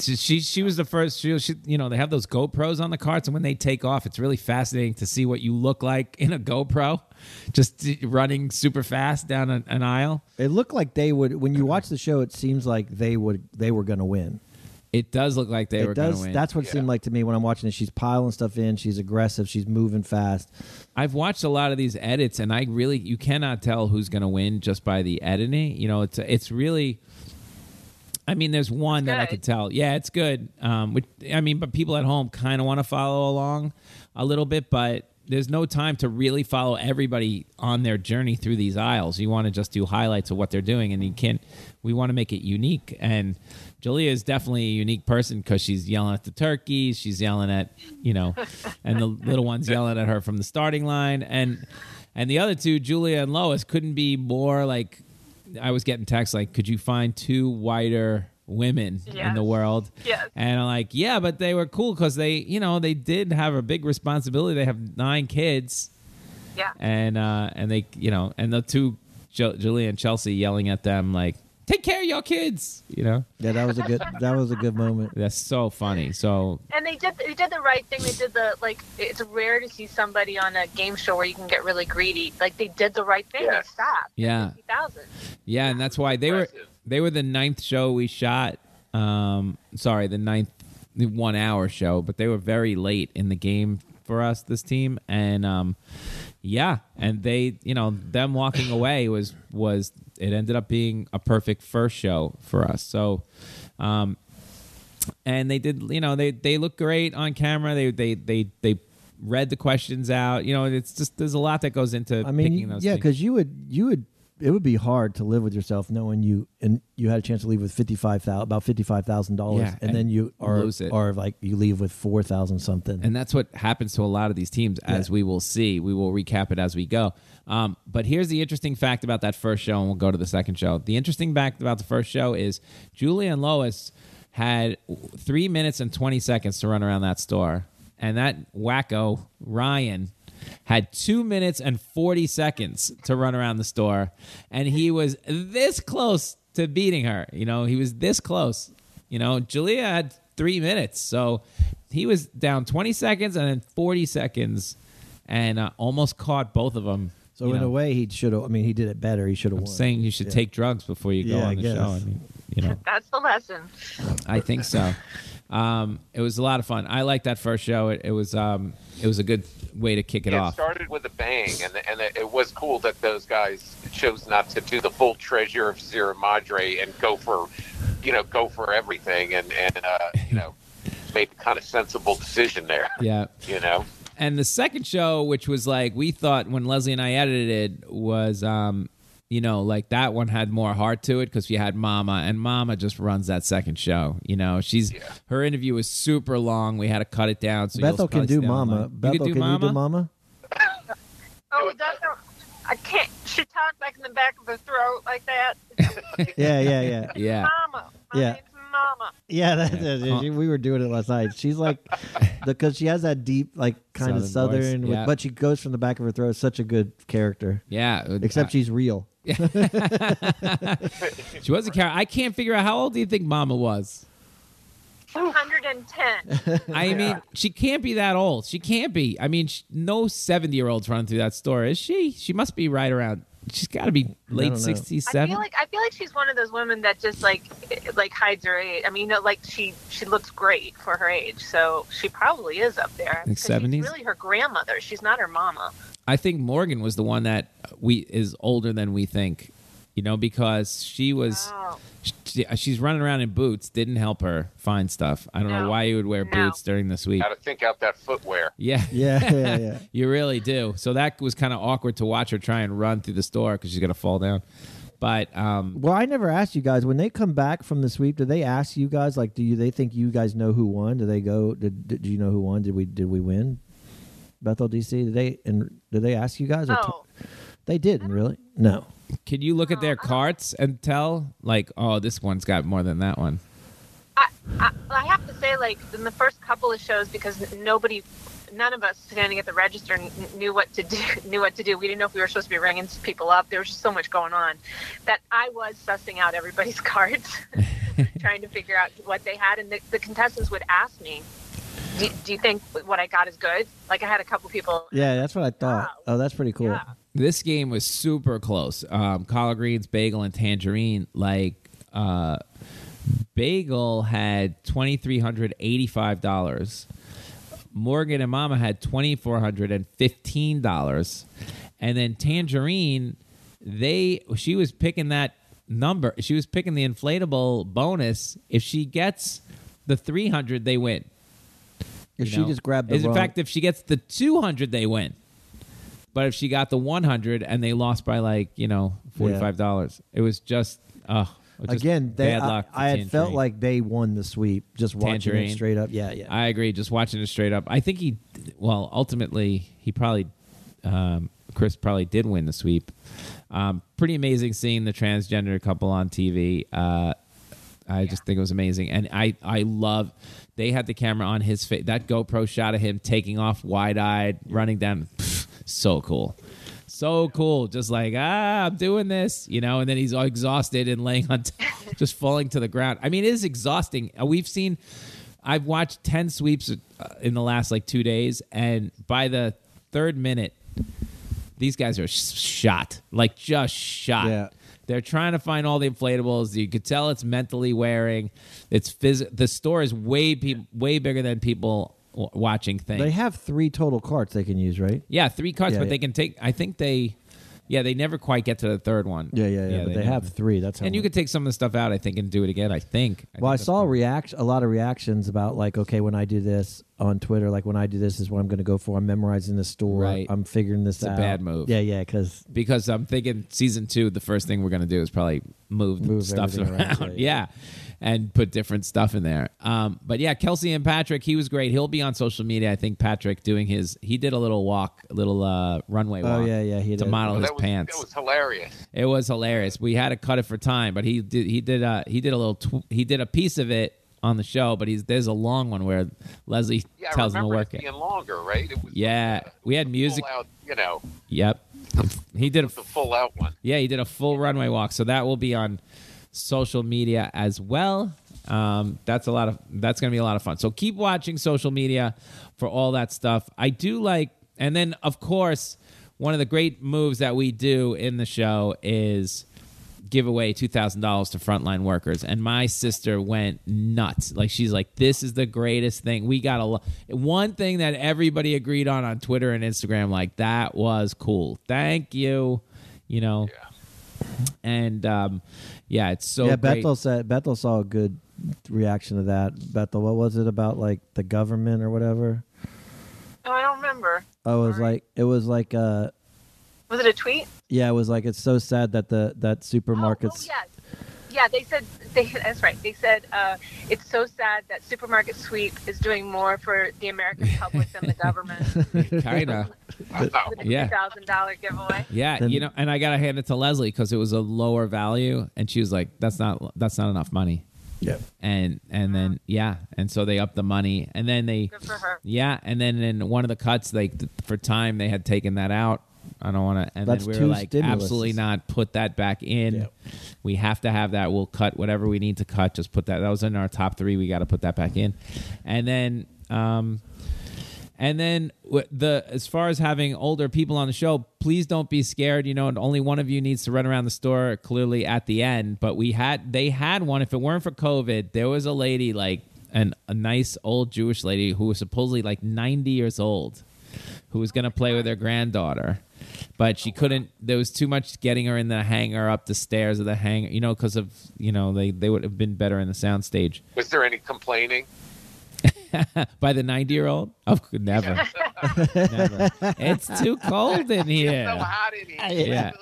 She, she she was the first. She, she you know they have those GoPros on the carts, and when they take off, it's really fascinating to see what you look like in a GoPro, just running super fast down an, an aisle. It looked like they would. When you watch the show, it seems like they would. They were going to win. It does look like they it were going does. to win. That's what it seemed like to me when I'm watching it. She's piling stuff in. She's aggressive. She's moving fast. I've watched a lot of these edits, and I really you cannot tell who's going to win just by the editing. You know, it's it's really. I mean, there's one that I could tell. Yeah, it's good. Um, which, I mean, but people at home kind of want to follow along a little bit, but there's no time to really follow everybody on their journey through these aisles. You want to just do highlights of what they're doing, and you can't. We want to make it unique, and Julia is definitely a unique person because she's yelling at the turkeys, she's yelling at you know, and the little ones yelling at her from the starting line, and and the other two, Julia and Lois, couldn't be more like. I was getting texts like, "Could you find two whiter women in the world?" Yes. And I'm like, "Yeah, but they were cool because they, you know, they did have a big responsibility. They have nine kids, Yeah. and uh, and they, you know, and the two, jo- Julia and Chelsea, yelling at them like, "Take care of your kids," you know. Yeah, that was a good. that was a good moment. That's so funny. So And they did they did the right thing. They did the like it's rare to see somebody on a game show where you can get really greedy. Like they did the right thing. Yeah. They stopped. Yeah. Fifty thousand. yeah, and that's why they were they were the ninth show we shot. Um, sorry, the ninth one hour show, but they were very late in the game for us this team and um yeah and they you know them walking away was was it ended up being a perfect first show for us. So um and they did you know they they look great on camera. They they they they read the questions out. You know it's just there's a lot that goes into I mean, picking those yeah, because you would you would it would be hard to live with yourself knowing you and you had a chance to leave with fifty five thousand about fifty five thousand dollars, Yeah, and and then you are or like you leave with four thousand something. and that's what happens to a lot of these teams as Yeah. we will see. We will recap it as we go. Um, but here's the interesting fact about that first show and we'll go to the second show. The interesting fact about the first show is julia and lois had three minutes and 20 seconds to run around that store. And that wacko ryan had two minutes and 40 seconds to run around the store and he was this close to beating her you know he was this close you know, Julia had three minutes, so he was down 20 seconds and then 40 seconds, and uh, almost caught both of them. so you in know. a way, he should have. I mean, he did it better. He should have I'm won. saying you should Yeah. take drugs before you go Yeah, on I the guess. show. I mean, you know, <laughs> That's the lesson. I think so. Um, it was a lot of fun. I liked that first show. It, it was um, it was a good way to kick it off. it off. started with a bang, and and it was cool that those guys chose not to do the full treasure of Sierra Madre and go for, you know, go for everything, and and uh, you know, <laughs> made a kind of sensible decision there. Yeah. <laughs> You know, and the second show, which was like we thought when Leslie and I edited it, was um, you know, like that one had more heart to it because we had Mama, and Mama just runs that second show. You know, she's Yeah. her interview was super long. We had to cut it down. So Bethel can do stay on the Mama. line. Bethel, you could do can Mama. you do Mama? <laughs> Oh, that's I can't. She talked like in the back of her throat like that. <laughs> Yeah, yeah, yeah, Yeah. Mama. My Yeah. Name's Mama. yeah. That, Yeah. that- she- we were doing it last night. She's like, <laughs> because she has that deep, like kind of Southern voice, with- yeah. but she goes from the back of her throat. Such a good character. Yeah, uh, Except uh, she's real. <laughs> she was a character. I can't figure out how old do you think Mama was? 210. I mean, she can't be that old. She can't be. I mean, sh no seventy-year-olds running through that store, is she? She must be right around. She's got to be late don't sixties, I feel like I feel like she's one of those women that just like like hides her age. I mean, you know, like she she looks great for her age, so she probably is up there. Like 'Cause 70s? She's really her grandmother. She's not her mama. I think Morgan was the one that we is older than we think. You know, because she was Oh. She, she's running around in boots. Didn't help her find stuff. I don't know why you would wear No. boots during the sweep. got to think out that footwear. Yeah, <laughs> Yeah, yeah, yeah. <laughs> you really do. So that was kind of awkward to watch her try and run through the store because she's gonna fall down. But um, Well, I never asked you guys when they come back from the sweep. Did they ask you guys like, do you they think you guys know who won? Do they go? Did, did you know who won? Did we did we win? Bethel DC. Did they and did they ask you guys? Or t- Oh, they didn't really. No. Can you look at their carts and tell, like, oh, this one's got more than that one? I, I I have to say, like in the first couple of shows, because nobody, none of us standing at the register knew what to do. <laughs> Knew what to do. We didn't know if we were supposed to be ringing people up. There was just so much going on that I was sussing out everybody's <laughs> cards, <laughs> trying to figure out what they had, and the, the contestants would ask me. Do, do you think what I got is good? Like I had a couple people. Yeah, that's what I thought. Wow. Oh, that's pretty cool. Yeah. This game was super close. Um, collard greens, bagel, and tangerine. Like, uh, bagel had twenty three hundred eighty five dollars. Morgan and Mama had twenty four hundred and fifteen dollars, and then tangerine, they she was picking that number. She was picking the inflatable bonus. If she gets the three hundred, they win. If you she know? just grabbed the wrong, in fact, if she gets the two hundred, they win. But if she got the one hundred and they lost by like you know forty five dollars, it was just oh just again, they, bad I, luck. for I had felt like they won the sweep just watching Tangerine. it straight up. Yeah, yeah. I agree. Just watching it straight up, I think he, well, ultimately he probably, um, Chris probably did win the sweep. Um, pretty amazing seeing the transgender couple on TV. Uh, I just think it was amazing, and I I love. They had the camera on his face. That GoPro shot of him taking off, wide eyed, running down. So cool. So cool, just like ah, I'm doing this, you know, and then he's all exhausted and laying on, <laughs> t- just falling to the ground. I mean, it is exhausting. Uh, We've seen, I've watched ten sweeps uh, in the last like two days, and by the third minute, these guys are sh- shot, like just shot. Yeah. They're trying to find all the inflatables. You could tell it's mentally wearing. It's phys- The store is way pe- way bigger than people w- watching thing. They have three total carts they can use, right? yeah, three carts, Yeah, but yeah. they can take. I think they, yeah, they never quite get to the third one. Yeah, yeah, yeah. but they, never- have three. That's how. And you could take some of the stuff out, I think, and do it again. I think. Well, I think saw that's- react a lot of reactions about like, okay, when I do this on Twitter, like when I do this is what I'm going to go for. I'm memorizing the store. Right. I'm figuring this It's a out. bad move. Yeah, yeah, because because I'm thinking season two, the first thing we're gonna do is probably move, Move stuff everything around, around, <laughs> yeah, yeah, and put different stuff in there. Um, but yeah, Kelsey and Patrick, he was great. He'll be on social media. I think Patrick doing his, he did a little walk, a little uh, runway walk. oh yeah, yeah, he to did. model his was, pants. It was hilarious. It was hilarious. We had to cut it for time, but he did. He did. Uh, he did a little. Tw- he did a piece of it on the show, but he's there's a long one where Leslie Yeah, tells him to work it it. being longer, right? It was Yeah, we had music. out, you know, Yep. He did a the full out one. Yeah, he did a full runway walk, so that will be on social media as well. Um, that's a lot of that's going to be a lot of fun. So keep watching social media for all that stuff. I do like, and then of course, one of the great moves that we do in the show is give away two thousand dollars to frontline workers. And my sister went nuts. Like she's like, "This is the greatest thing." We got a lo- one thing that everybody agreed on on Twitter and Instagram. Like that was cool. Thank you. You know, and um, yeah, it's so yeah, great. Bethel said Bethel saw a good reaction to that. Bethel, what was it about like the government or whatever? Oh, I don't remember. Oh, it was Sorry. like it was like uh Was it a tweet? yeah, it was like it's so sad that the that supermarkets Oh, oh yeah. Yeah, they said they. That's right. They said uh, it's so sad that supermarket sweep is doing more for the American public than the government. <laughs> Kinda. Yeah. two thousand dollar giveaway. Yeah, you know, and I gotta hand it to Leslie because it was a lower value, and she was like, "That's not that's not enough money." Yeah. And and then yeah, and so they upped the money, and then they Good for her. yeah, and then in one of the cuts, like for time, they had taken that out. I don't want to, and That's then we were like, absolutely not, put that back in. Yeah. We have to have that. We'll cut whatever we need to cut. Just put that. That was in our top three. We got to put that back in, and then. um and then the as far as having older people on the show, please don't be scared. You know, and only one of you needs to run around the store clearly at the end. But we had they had one. If it weren't for COVID, there was a lady like an, a nice old Jewish lady who was supposedly like ninety years old, who was going to play with her granddaughter. But she couldn't. There was too much getting her in the hangar up the stairs of the hangar. You know, because of you know they they would have been better in the sound stage. Was there any complaining? <laughs> By the ninety year old? Oh, never, <laughs> never. It's too cold in here. It's so hot in here. Yeah.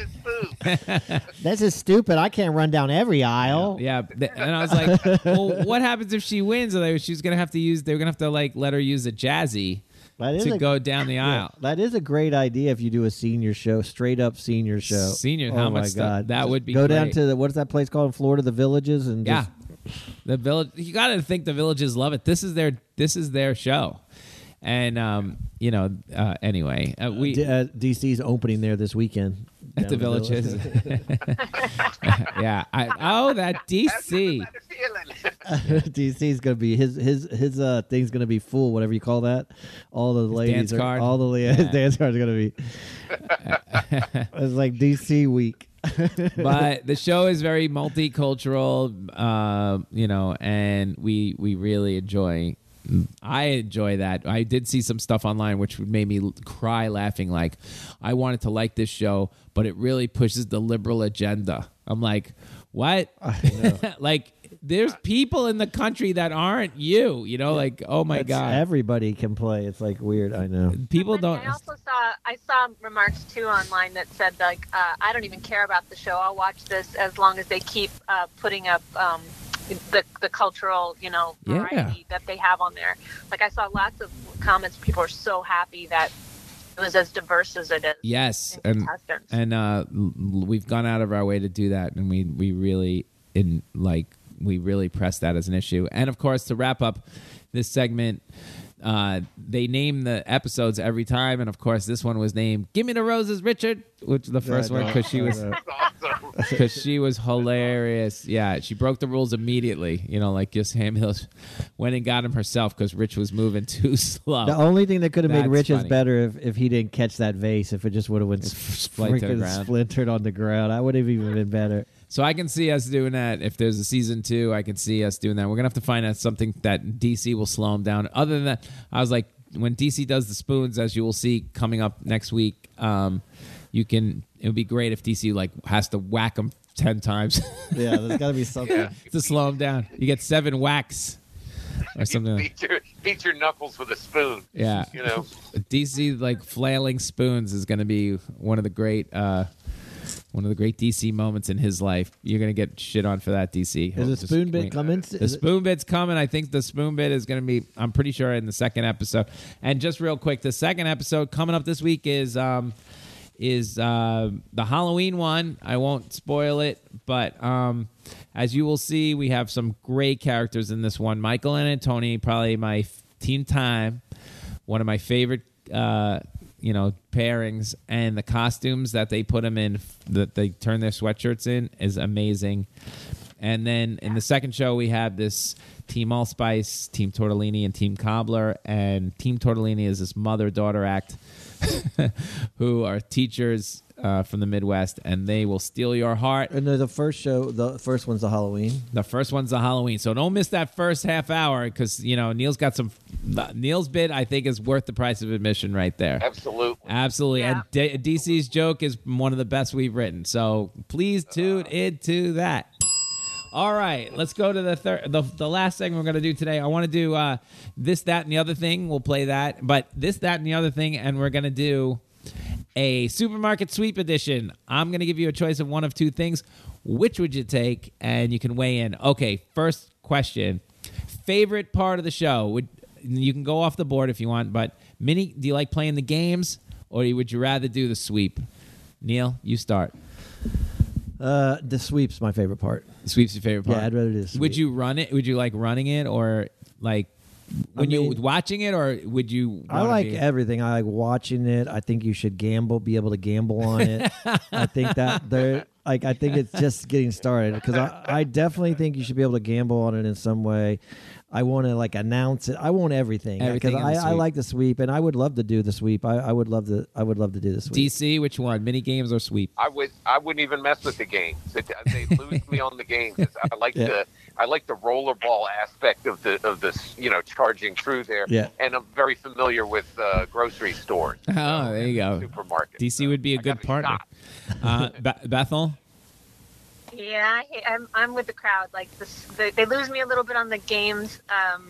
<laughs> This is stupid. I can't run down every aisle. Yeah, th- and I was like, "Well, what happens if she wins?" Or they, she's gonna have to use. They're gonna have to like let her use a jazzy That is to a, go down the yeah, aisle. that is a great idea if you do a senior show, straight up senior show. Senior, oh how my much god, that would be go down to the what's that place called in Florida, the Villages, and Yeah, the village. You got to think the villages love it. This is their. This is their show, and um, you know. Uh, anyway, uh, we D- uh, DC's opening there this weekend at the Down villages. <laughs> <laughs> yeah. I, oh, that <laughs> DC. DC is gonna be his his his uh thing's gonna be full, whatever you call that. All the ladies, dance are, card? all the la- Yeah. his dance cards are gonna be. it's like DC week. but the show is very multicultural, uh, you know, and we we really enjoy. I enjoy that. I did see some stuff online which made me cry laughing. Like, I wanted to like this show, but it really pushes the liberal agenda. I'm like, what? <laughs> like, there's people in the country that aren't you. You know, like, oh my It's- god, everybody can play. It's like weird. I know. people don't. I also saw I saw remarks too online that said like uh, I don't even care about the show. I'll watch this as long as they keep uh, putting up um, the the cultural you know Yeah. variety that they have on there. Like I saw lots of comments. People are so happy that it was as diverse as it is. Yes, and and uh, l- l- we've gone out of our way to do that, and we we really in like we really press that as an issue. And of course, to wrap up this segment, uh, they name the episodes every time, and of course, this one was named "Give Me the Roses, Richard," which is the first one because she was Awesome. <laughs> because she was hilarious. Yeah, she broke the rules immediately. You know, like just Ham Hill <laughs> went and got him herself because Rich was moving <laughs> too slow. The only thing that could have made That's Rich's funny. better if, if he didn't catch that vase, if it just would have went freaking <laughs> splintered on the ground, I would have even been better. So I can see us doing that. If there's a season two, I can see us doing that. We're gonna have to find out something that DC will slow them down. Other than that, I was like, when DC does the spoons, as you will see coming up next week, um, you can. It would be great if DC like has to whack them ten times <laughs> Yeah, there's got to be something. <laughs> to slow them down. You get seven whacks or something. Beat your, beat your knuckles with a spoon. Yeah. You know. DC like flailing spoons is going to be one of the great uh one of the great DC moments in his life. You're going to get shit on for that DC. Is the spoon bit coming? The spoon bit's coming. I think the spoon bit is going to be I'm pretty sure in the second episode. And just real quick, the second episode coming up this week is um is uh the Halloween one. I won't spoil it, but um as you will see, we have some great characters in this one. Michael and Tony, probably my team time. One of my favorite uh you know pairings. And the costumes that they put them in that they turn their sweatshirts in is amazing. And then in the second show we have this team allspice team tortellini and team cobbler. And team tortellini is this mother daughter act who are teachers uh, from the midwest and they will steal your heart And the first show, the first one's the Halloween. the first one's the Halloween, so don't miss that first half hour because you know Neil's got some. Neil's bid I think is worth the price of admission right there. Absolutely. Absolutely, Yeah. and D- DC's joke is one of the best we've written. So please tune into that. All right, let's go to the third, the, the last segment we're going to do today. I want to do uh, this, that, and the other thing. We'll play that, but this, that, and the other thing, and we're going to do a supermarket sweep edition. I'm going to give you a choice of one of two things. Which would you take? And you can weigh in. Okay, first question: favorite part of the show? Would you can go off the board if you want, but Minnie, do you like playing the games, or would you rather do the sweep? Neil, you start. Uh, the sweep's my favorite part. The sweep's your favorite part. Yeah, I'd rather do the sweep. Would you run it? Would you like running it, or like when you mean- watching it, or would you? I wanna like be- everything. I like watching it. I think you should gamble, be able to gamble on it. <laughs> I think that there, like, I think it's just getting started because I, I definitely think you should be able to gamble on it in some way. I want to like announce it. I want everything Everything because I, I like the sweep and I would love to do the sweep. I, I would love to. I would love to do the sweep. DC, which one? Mini games or sweep? I would I wouldn't even mess with the games. It, they lose me on the games. I like <laughs> Yeah. the I like the rollerball aspect of the of this you know charging through there. Yeah. And I'm very familiar with uh, grocery stores. Oh, there you go. Supermarket. DC would be a I good partner. <laughs> Uh, Be- Bethel, Yeah, I- I'm, I'm with the crowd. Like this, they, they lose me a little bit on the games. Um,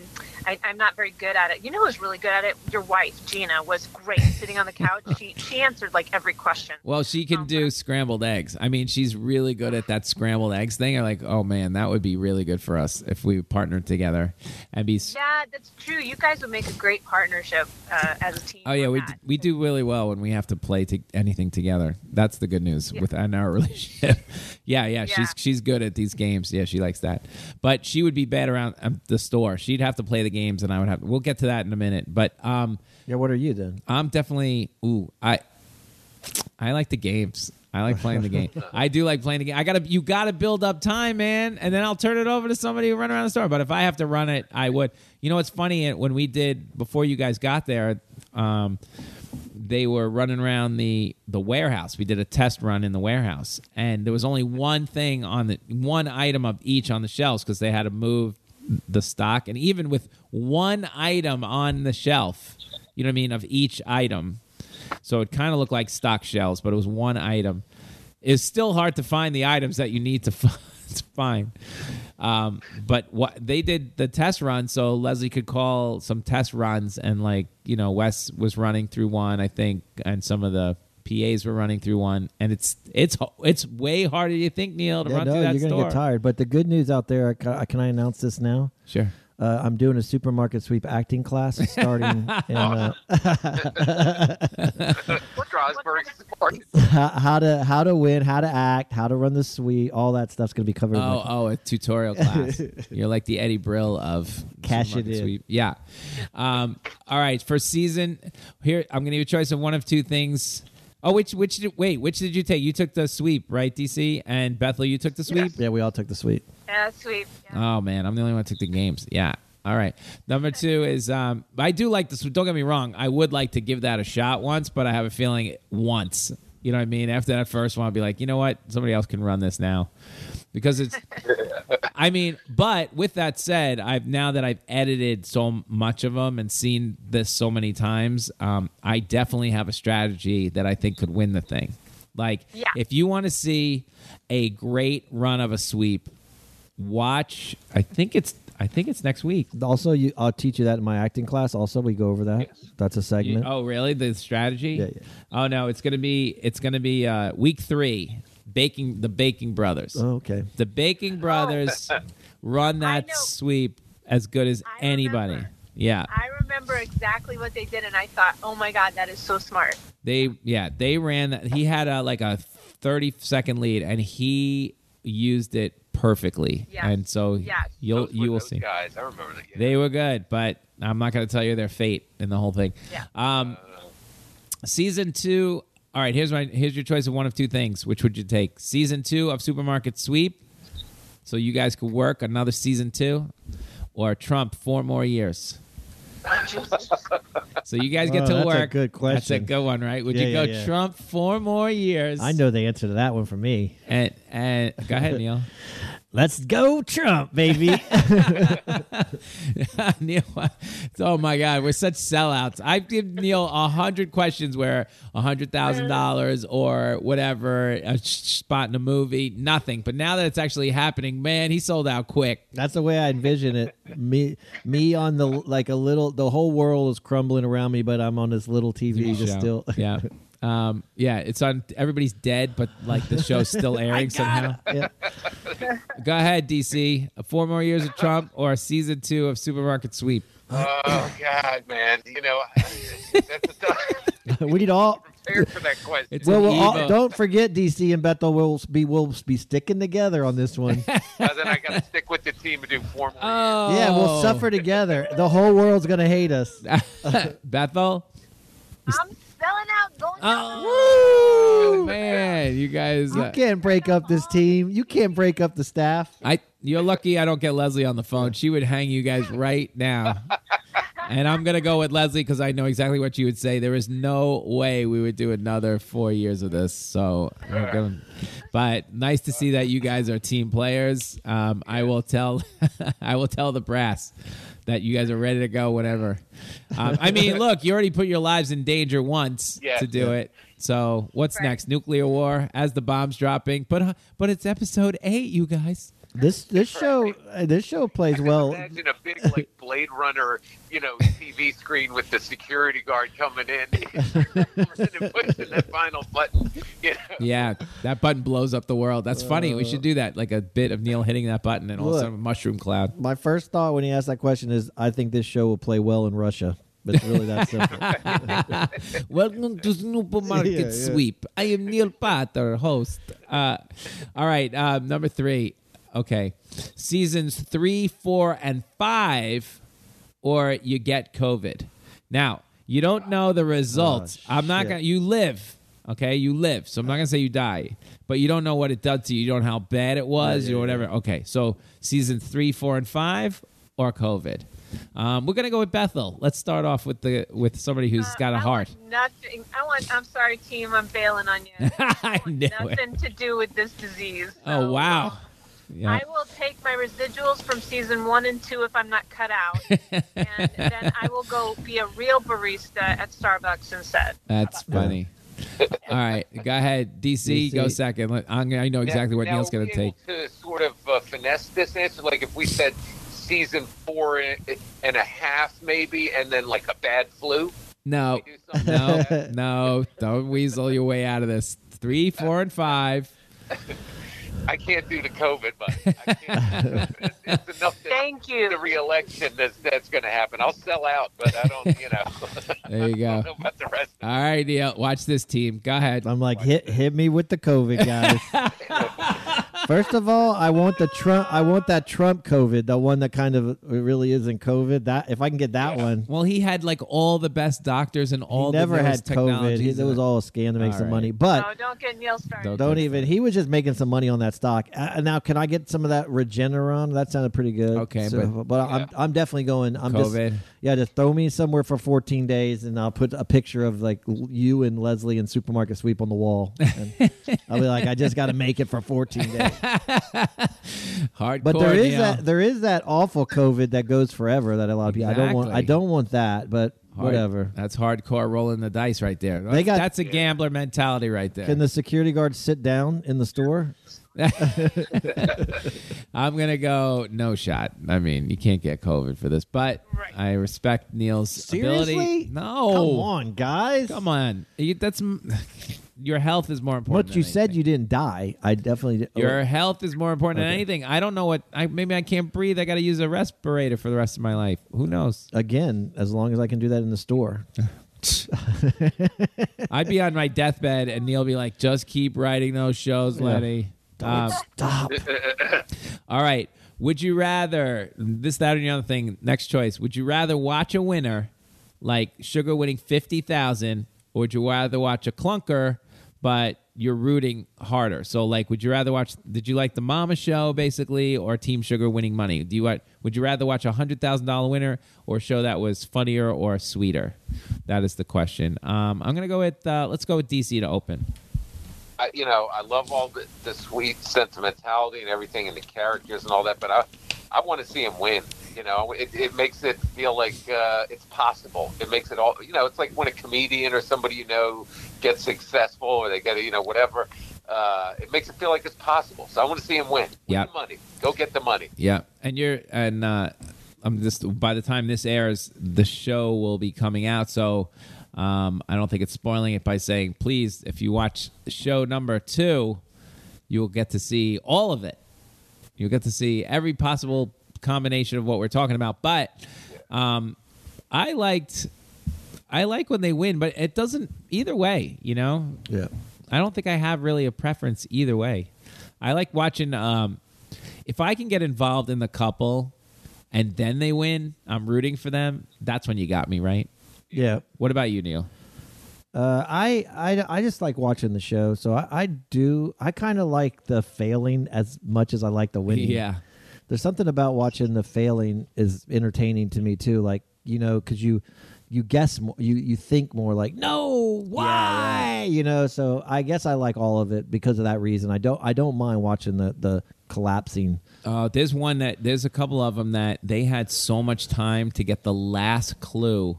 I, I'm not very good at it. You know who's really good at it? Your wife, Gina, was great sitting on the couch. She she answered like every question. well, she can do scrambled eggs. I mean, she's really good at that scrambled eggs thing. I'm like, oh man, that would be really good for us if we partnered together and be. Yeah, that's true. You guys would make a great partnership uh, as a team. Oh yeah, we d- we do really well when we have to play to anything together. That's the good news within our <laughs> relationship. yeah, yeah, she's Yeah. she's good at these games. Yeah, she likes that. But she would be bad around um, the store. She'd have to play the games, and I would have. We'll get to that in a minute. But um, Yeah. What are you then? I'm definitely ooh I I like the games. I like playing the game. <laughs> I do like playing the game. I gotta you gotta build up time, man, and then I'll turn it over to somebody who run around the store. But if I have to run it, I would. You know what's funny? When we did before you guys got there, um, they were running around the the warehouse. We did a test run in the warehouse, and there was only one thing on the one item of each on the shelves because they had to move the stock. And even with one item on the shelf, you know what I mean, of each item, so it kind of looked like stock shelves, but it was one item. It's still hard to find the items that you need <laughs> to find. Um, but what they did the test run, so Leslie could call some test runs, and like you know, Wes was running through one, I think, and some of the PAs were running through one, and it's it's it's way harder than you think, Neil, to Yeah, run no, through that you're gonna get tired. But the good news out there, can, can I announce this now? Sure. Uh, I'm doing a supermarket sweep acting class starting <laughs> in uh, how, <laughs> how to how to win, how to act, how to run the sweep, All that stuff's gonna be covered. Oh, oh, a tutorial <laughs> class. You're like the Eddie Brill of Cash it in. Sweep. Yeah. Um, all right. For season, here I'm going to give you a choice of one of two things. Oh, which which did, wait? Which did you take? You took the sweep, right, DC? And Bethel, you took the sweep. yeah, we all took the sweep. Yeah, sweet. Yeah. Oh man, I'm the only one who took the games. Yeah. All right. Number two is um, I do like this. Don't get me wrong. I would like to give that a shot once, but I have a feeling once You know what I mean? After that first one, I'll be like, you know what? Somebody else can run this now. Because it's, <laughs> I mean, but with that said, I've now that I've edited so much of them and seen this so many times, um, I definitely have a strategy that I think could win the thing. Like, Yeah. if you want to see a great run of a sweep, watch. I think it's, I think it's next week. Also, you, I'll teach you that in my acting class. Also, we go over that. That's a segment. Oh, really? The strategy? Yeah, yeah. Oh no, it's gonna be it's gonna be uh, week three. Baking the Baking Brothers. Oh, okay. The Baking Brothers <laughs> run that sweep as good as I anybody. remember. Yeah, I remember exactly what they did, and I thought, oh my god, that is so smart. they yeah they ran that. He had a like a thirty second lead, and he used it perfectly. Yes. And so Yes. you'll Those you will see. guys. I remember that. Yeah. They were good, but I'm not going to tell you their fate in the whole thing. Yeah. Um, season two. All right, here's my here's your choice of one of two things. Which would you take? Season two of Supermarket Sweep, so you guys could work another season two, or Trump four more years. So you guys get Oh, to that's a good question. That's a good one, right? Would Yeah, you go yeah, yeah. Trump four more years? I know the answer to that one for me. And and go ahead, Neil. Let's go, Trump, baby. <laughs> <laughs> Neil, oh my God, we're such sellouts. I give Neil a hundred questions where a hundred thousand dollars or whatever a spot in a movie, nothing. But now that it's actually happening, man, he sold out quick. That's the way I envision it. Me, me on the like a little. The whole world is crumbling around me, but I'm on this little TV, just still. yeah, <laughs> um, yeah. It's on. Everybody's dead, but like the show's <laughs> still airing somehow. Yeah. Go ahead, DC. Four more years of Trump or a season two of Supermarket Sweep. Oh God, man! You know, that's a tough. <laughs> we need all. <laughs> Prepared for that question. It's Well, we'll all, don't forget DC and Bethel will be will be sticking together on this one. Uh, then I got to stick with the team and do four more. Oh, Yeah, we'll suffer together. The whole world's gonna hate us. Bethel. I'm selling out, going out. Oh man, you guys. You uh, can't break up this team. You can't break up the staff. I you're lucky I don't get Leslie on the phone. She would hang you guys right now. <laughs> And I'm gonna go with Leslie because I know exactly what you would say. There is no way we would do another four years of this. So, we're gonna, but nice to see that you guys are team players. Um, I will tell, <laughs> I will tell the brass that you guys are ready to go whatever. Um, I mean, <laughs> look, you already put your lives in danger once Yeah. to do it. So, what's next? Nuclear war as the bombs dropping. But uh, but it's episode eight, you guys. This this show uh, this show plays well. Imagine a big like <laughs> Blade Runner, you know, TV screen with the security guard coming in <laughs> and pushing that final button. You know? Yeah, that button blows up the world. That's funny. We should do that, like a bit of Neil hitting that button and all of a sudden mushroom cloud. My first thought when he asked that question is, I think this show will play well in Russia. But it's really that simple. <laughs> Welcome to Supermarket Yeah, yeah. Sweep. I am Neil Potter, host. Uh, all right, uh, number three. Okay, seasons three, four, and five, or you get COVID. Now you don't know the results. Oh, I'm not gonna. You live. Okay, you live. So I'm not gonna say you die, but you don't know what it does to you. You don't know how bad it was Yeah, yeah, or whatever. Okay, so season three, four, and five, or COVID. Um, we're gonna go with Bethel. Let's start off with the with somebody who's got a I heart. Nothing. I want. I'm sorry, team. I'm bailing on you. <laughs> I knew it. Nothing to do with this disease. Oh wow. Yeah. I will take my residuals from season one and two if I'm not cut out, <laughs> and then I will go be a real barista at Starbucks instead. That's funny. All right, go ahead, DC, Go second. I'm, I know exactly what now, Neil's going to take. To sort of uh, finesse this answer, like if we said season four and and a half, maybe, and then like a bad flu. No, We do something no, no. Don't weasel your way out of this. Three, four, and five. <laughs> I can't do the COVID, but I can't. it's, it's <laughs> enough to Thank you. the re-election that's that's going to happen. I'll sell out, but I don't, you know. <laughs> There you <laughs> I go. don't know about the rest. All right, Neil. Watch this team. Go ahead. I'm like, hit hit me with the COVID, guys. First of all, I want the Trump. I want that Trump COVID, the one that kind of really isn't COVID. That if I can get that one. Well, he had like all the best doctors and all he never the had COVID. He, it was all a scam to make All some right. money. But no, don't get Neil started. Don't- Don't even. He was just making some money on that stock. Uh, now, can I get some of that Regeneron? That sounded pretty good. Okay, So- but- but I'm I'm definitely going. I'm COVID. just yeah. Just throw me somewhere for 14 days, and I'll put a picture of like you and Leslie and supermarket sweep on the wall. And <laughs> I'll be like, I just got to make it for 14 days. <laughs> Hardcore. But there is Neil. that there is that awful COVID that goes forever. That a lot of people. I don't want. I don't want that. But Hard- whatever. That's hardcore rolling the dice right there. They got- that's a gambler mentality right there. Can the security guard sit down in the store? <laughs> I'm gonna go no shot. I mean, you can't get COVID for this, but Right. I respect Neil's Seriously? ability. No, Come on, guys. come on. You, that's <laughs> your health is more important. What you than said anything. you didn't die. I definitely. Did. Your oh. health is more important than Okay. anything. I don't know what. I maybe I can't breathe. I got to use a respirator for the rest of my life. Who knows? again, as long as I can do that in the store. <laughs> I'd be on my deathbed and Neil be like, "Just keep writing those shows, Lenny." Um, Stop. <laughs> All right. Would you rather this, that, or the other thing? Next choice. Would you rather watch a winner like Sugar winning fifty thousand, or would you rather watch a clunker, but you're rooting harder? So, like, would you rather watch? Did you like the Mama Show basically, or Team Sugar winning money? Do you wa- would you rather watch a hundred thousand dollar winner or a show that was funnier or sweeter? That is the question. Um, I'm gonna go with uh, let's go with DC to open. I, you know, I love all the, the sweet sentimentality and everything and the characters and all that, but I, I want to see him win. You know, it, it makes it feel like uh, it's possible. It makes it all, you know, it's like when a comedian or somebody you know gets successful or they get, you know, whatever. Uh, it makes it feel like it's possible. So I want to see him win. Win Yeah. money. Go get the money. Yeah, and you're and uh, I'm just by the time this airs, the show will be coming out. So um, I don't think it's spoiling it by saying, please, if you watch show number two, you will get to see all of it. You'll get to see every possible combination of what we're talking about. But um, I liked, I like when they win, but it doesn't either way. You know, Yeah. I don't think I have really a preference either way. I like watching. Um, if I can get involved in the couple, and then they win, I'm rooting for them. That's when you got me right. Yeah. What about you, Neil? Uh, I, I I just like watching the show, so I, I do. I kind of like the failing as much as I like the winning. Yeah, There's something about watching the failing is entertaining to me too. Like you know, because you you guess more, you you think more. Like no, why? You know. So I guess I like all of it because of that reason. I don't I don't mind watching the the collapsing. uh, there's one that there's a couple of them that they had so much time to get the last clue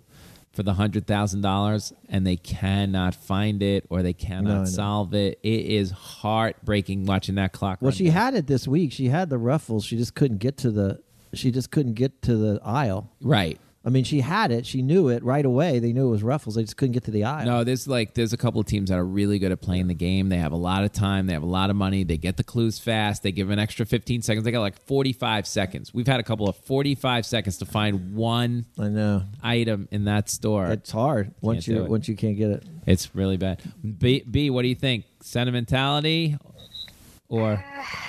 for the hundred thousand dollars, and they cannot find it or they cannot know. solve it. It is heartbreaking watching that clock. Well, she down. had it this week. She had the ruffles. She just couldn't get to the. She just couldn't get to the aisle. right. I mean, she had it. She knew it right away. They knew it was ruffles. They just couldn't get to the aisle. No, there's like there's a couple of teams that are really good at playing the game. They have a lot of time. They have a lot of money. They get the clues fast. They give an extra 15 seconds. They got like 45 seconds. We've had a couple of 45 seconds to find one I know. item in that store. It's hard once you it. once you can't get it. It's really bad. B, B what do you think? Sentimentality or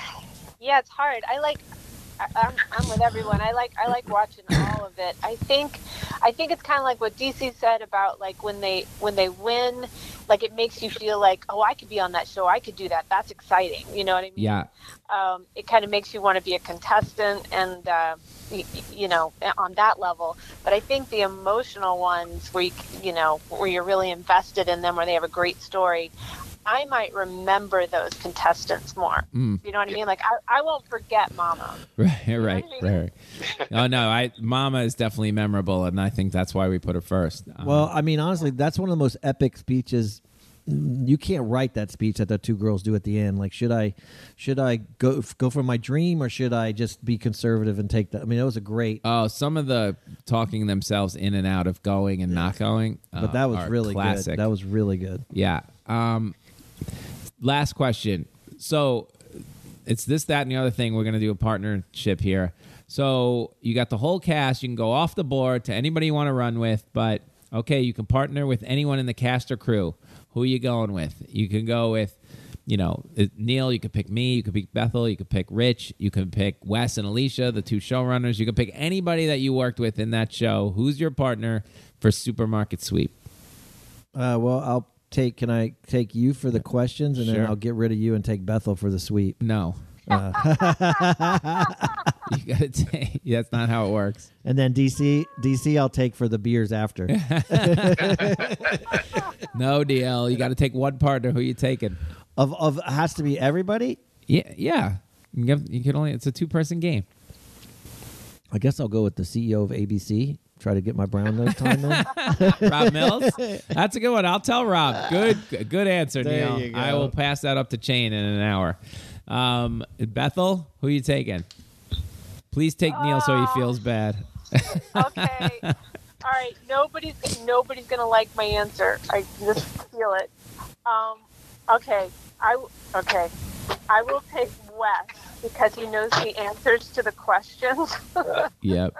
<sighs> yeah it's hard i like I, I'm, I'm with everyone. I like i like watching all of it. I think i think it's kind of like what dc said about like when they when they win like it makes you feel like oh i could be on that show. I could do that. That's exciting. You know what i mean? Yeah, um, it kind of makes you want to be a contestant and uh, y- you know on that level. But i think the emotional ones where you you know where you're really invested in them where they have a great story i might remember those contestants more Mm. you know what i mean like i, I won't forget mama <laughs> right, right, right, I mean? right. <laughs> Oh no, I Mama is definitely memorable, and I think that's why we put her first. Um, Well, I mean, honestly, that's one of the most epic speeches. You can't write that speech that the two girls do at the end. Like, should I, should I go go for my dream or should I just be conservative and take that? I mean, it was a great, Oh, some of the talking themselves in and out of going and not going. uh, but that was really classic. good. That was really good. yeah. Um, last question. So it's this, that, and the other thing. We're going to do a partnership here. So you got the whole cast. You can go off the board to anybody you want to run with, but okay, you can partner with anyone in the cast or crew. Who are you going with? You can go with, you know, Neil, you could pick me, you could pick Bethel, you could pick Rich, you could pick Wes and Alicia, the two showrunners. You could pick anybody that you worked with in that show. Who's your partner for Supermarket Sweep? Uh, well, I'll take. Can I take you for the questions, and Sure. then I'll get rid of you and take Bethel for the sweep. No. Uh, <laughs> You gotta take. <laughs> That's not how it works. and then DC, DC, I'll take for the beers after. <laughs> No, DL. You got to take one partner. Who you taking? of of has to be everybody. Yeah, yeah. You can, you can only. It's a two person game. I guess I'll go with the CEO of ABC. Try to get my brown nose <laughs> time in. Rob Mills. <laughs> That's a good one. I'll tell Rob. Good, good answer, There Neil. you go. I will pass that up to Chain in an hour. Um, Bethel, who you taking? Please take Neil so he feels bad. Okay. <laughs> All right. Nobody's nobody's gonna like my answer. I just feel it. Um. Okay. I w- okay. I will take Wes because he knows the answers to the questions, <laughs> Yep.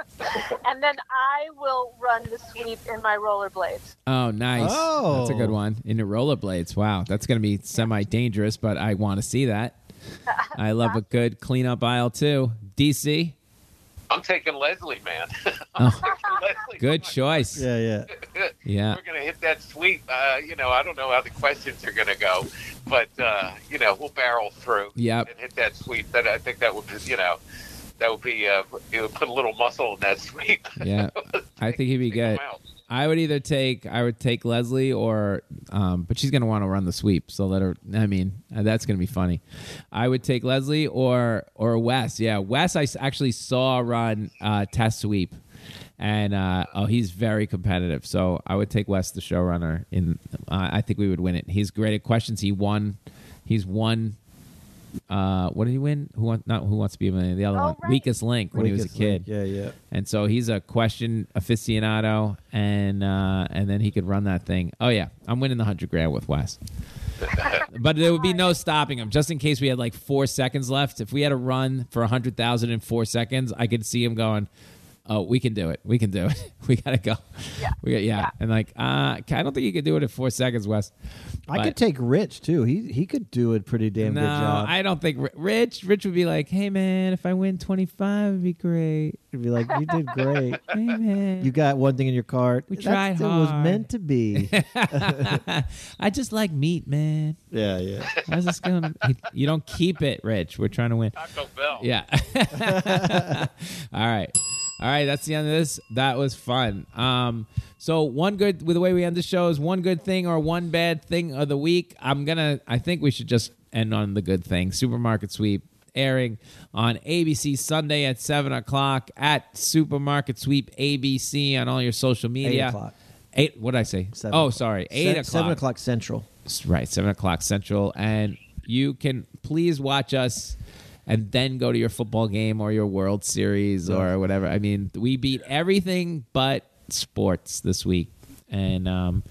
and then I will run the sweep in my rollerblades. Oh, nice. Oh. That's a good one. In the rollerblades. Wow. That's going to be semi dangerous, but I want to see that. <laughs> I love a good cleanup aisle, too. DC, I'm taking Leslie, man. <laughs> Oh. Taking Leslie. good choice. yeah, yeah. Yeah. We're gonna hit that sweep. Uh, you know, I don't know how the questions are gonna go, but uh, you know, we'll barrel through Yep. and hit that sweep. That I think that would, be, you know, that would be. Uh, it would put a little muscle in that sweep. <laughs> Yeah. I think he'd be good. I would either take I would take Leslie or um but she's going to want to run the sweep so let her I mean uh, that's going to be funny. I would take Leslie or or Wes. Yeah, Wes I actually saw run uh test sweep and uh oh he's very competitive. So I would take Wes the showrunner in uh, I think we would win it. He's great at questions. He won he's won uh what did he win? Who wants not who wants to be a millionaire? The other Oh, one. right. Weakest link when he was a kid. link. Yeah, yeah. And so he's a question aficionado, and uh, and then he could run that thing. Oh yeah, I'm winning the hundred grand with Wes. <laughs> but there would be no stopping him. Just in case we had like four seconds left, if we had a run for a hundred thousand in four seconds, I could see him going. Oh, we can do it. We can do it. <laughs> We gotta go. Yeah. We got, yeah. And like, uh, I don't think you could do it in four seconds, Wes. I But- could take Rich too. He he could do it pretty damn no, good job. I don't think Rich. Rich would be like, "Hey man, if I win twenty five, it'd be great." He'd be like, "You did great. <laughs> Hey man, You got one thing in your cart. We That's- tried It was meant to be. <laughs> I just like meat, man. yeah, yeah. I was just going. You don't keep it, Rich. We're trying to win. Taco Bell. Yeah. All right. All right. That's the end of this. That was fun. Um. So one good with the way we end the show is one good thing or one bad thing of the week. I'm gonna. I think we should just end on the good thing. Supermarket sweep airing on ABC Sunday at seven o'clock at Supermarket Sweep ABC on all your social media. o'clock. Eight. What did I say? Seven oh, o'clock. sorry. Eight Se- o'clock. Seven o'clock central. Right, seven o'clock central, and you can please watch us, and then go to your football game or your World Series or whatever. I mean, we beat everything but sports this week, and um,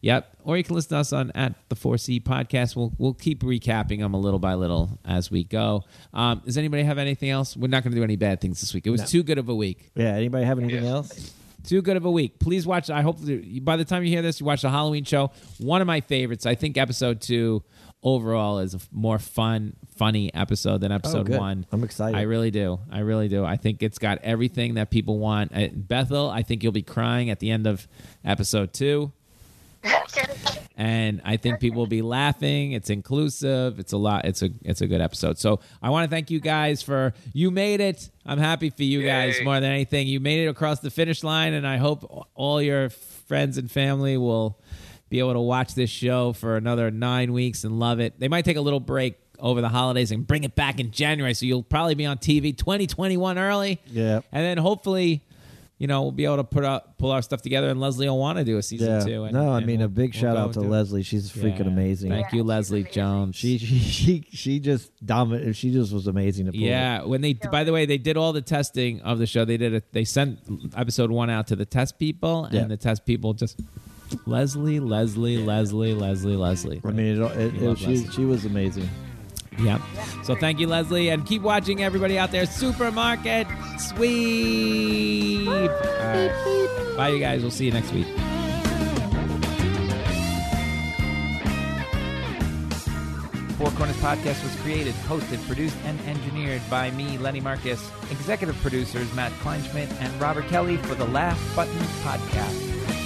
yep. Or you can listen to us on at the Four C Podcast. We'll we'll keep recapping them a little by little as we go. Um, does anybody have anything else? We're not going to do any bad things this week. It was too good of a week Yeah. Anybody have anything else? too good of a week. Please watch. I hope that by the time you hear this, you watch the Halloween show. One of my favorites. I think episode two overall is a f- more fun, funny episode than episode good. one. I'm excited. I really do. I really do. I think it's got everything that people want. Uh, Bethel, I think you'll be crying at the end of episode two. <laughs> and I think people will be laughing. It's inclusive. It's a lot. It's a it's a good episode. So I want to thank you guys for you made it. I'm happy for you guys more than anything. You made it across the finish line, and I hope all your friends and family will be able to watch this show for another nine weeks and love it. They might take a little break over the holidays and bring it back in January, so you'll probably be on TV 2021 early. Yeah. and then hopefully. You know, we'll be able to put out, pull our stuff together, and Leslie will want to do a season Yeah. two. And, no, I and mean we'll- a big we'll shout out to do it. Leslie. She's freaking Yeah. amazing. Thank you, Leslie Jones. She <laughs> she she she just dominated. She just was amazing to pull. yeah, when they by the way they did all the testing of the show. They did it. They sent episode one out to the test people, and Yeah. the test people just Leslie, Leslie, Leslie, Leslie, Leslie. I mean, it, it, it, she Leslie. she was amazing. Yep. So thank you, Leslie, and keep watching everybody out there. Supermarket sweep. Right. Bye, you guys. We'll see you next week. Four Corners Podcast was created, hosted, produced, and engineered by me, Lenny Marcus. Executive producers Matt Kleinschmidt and Robert Kelly for the Laugh Button Podcast.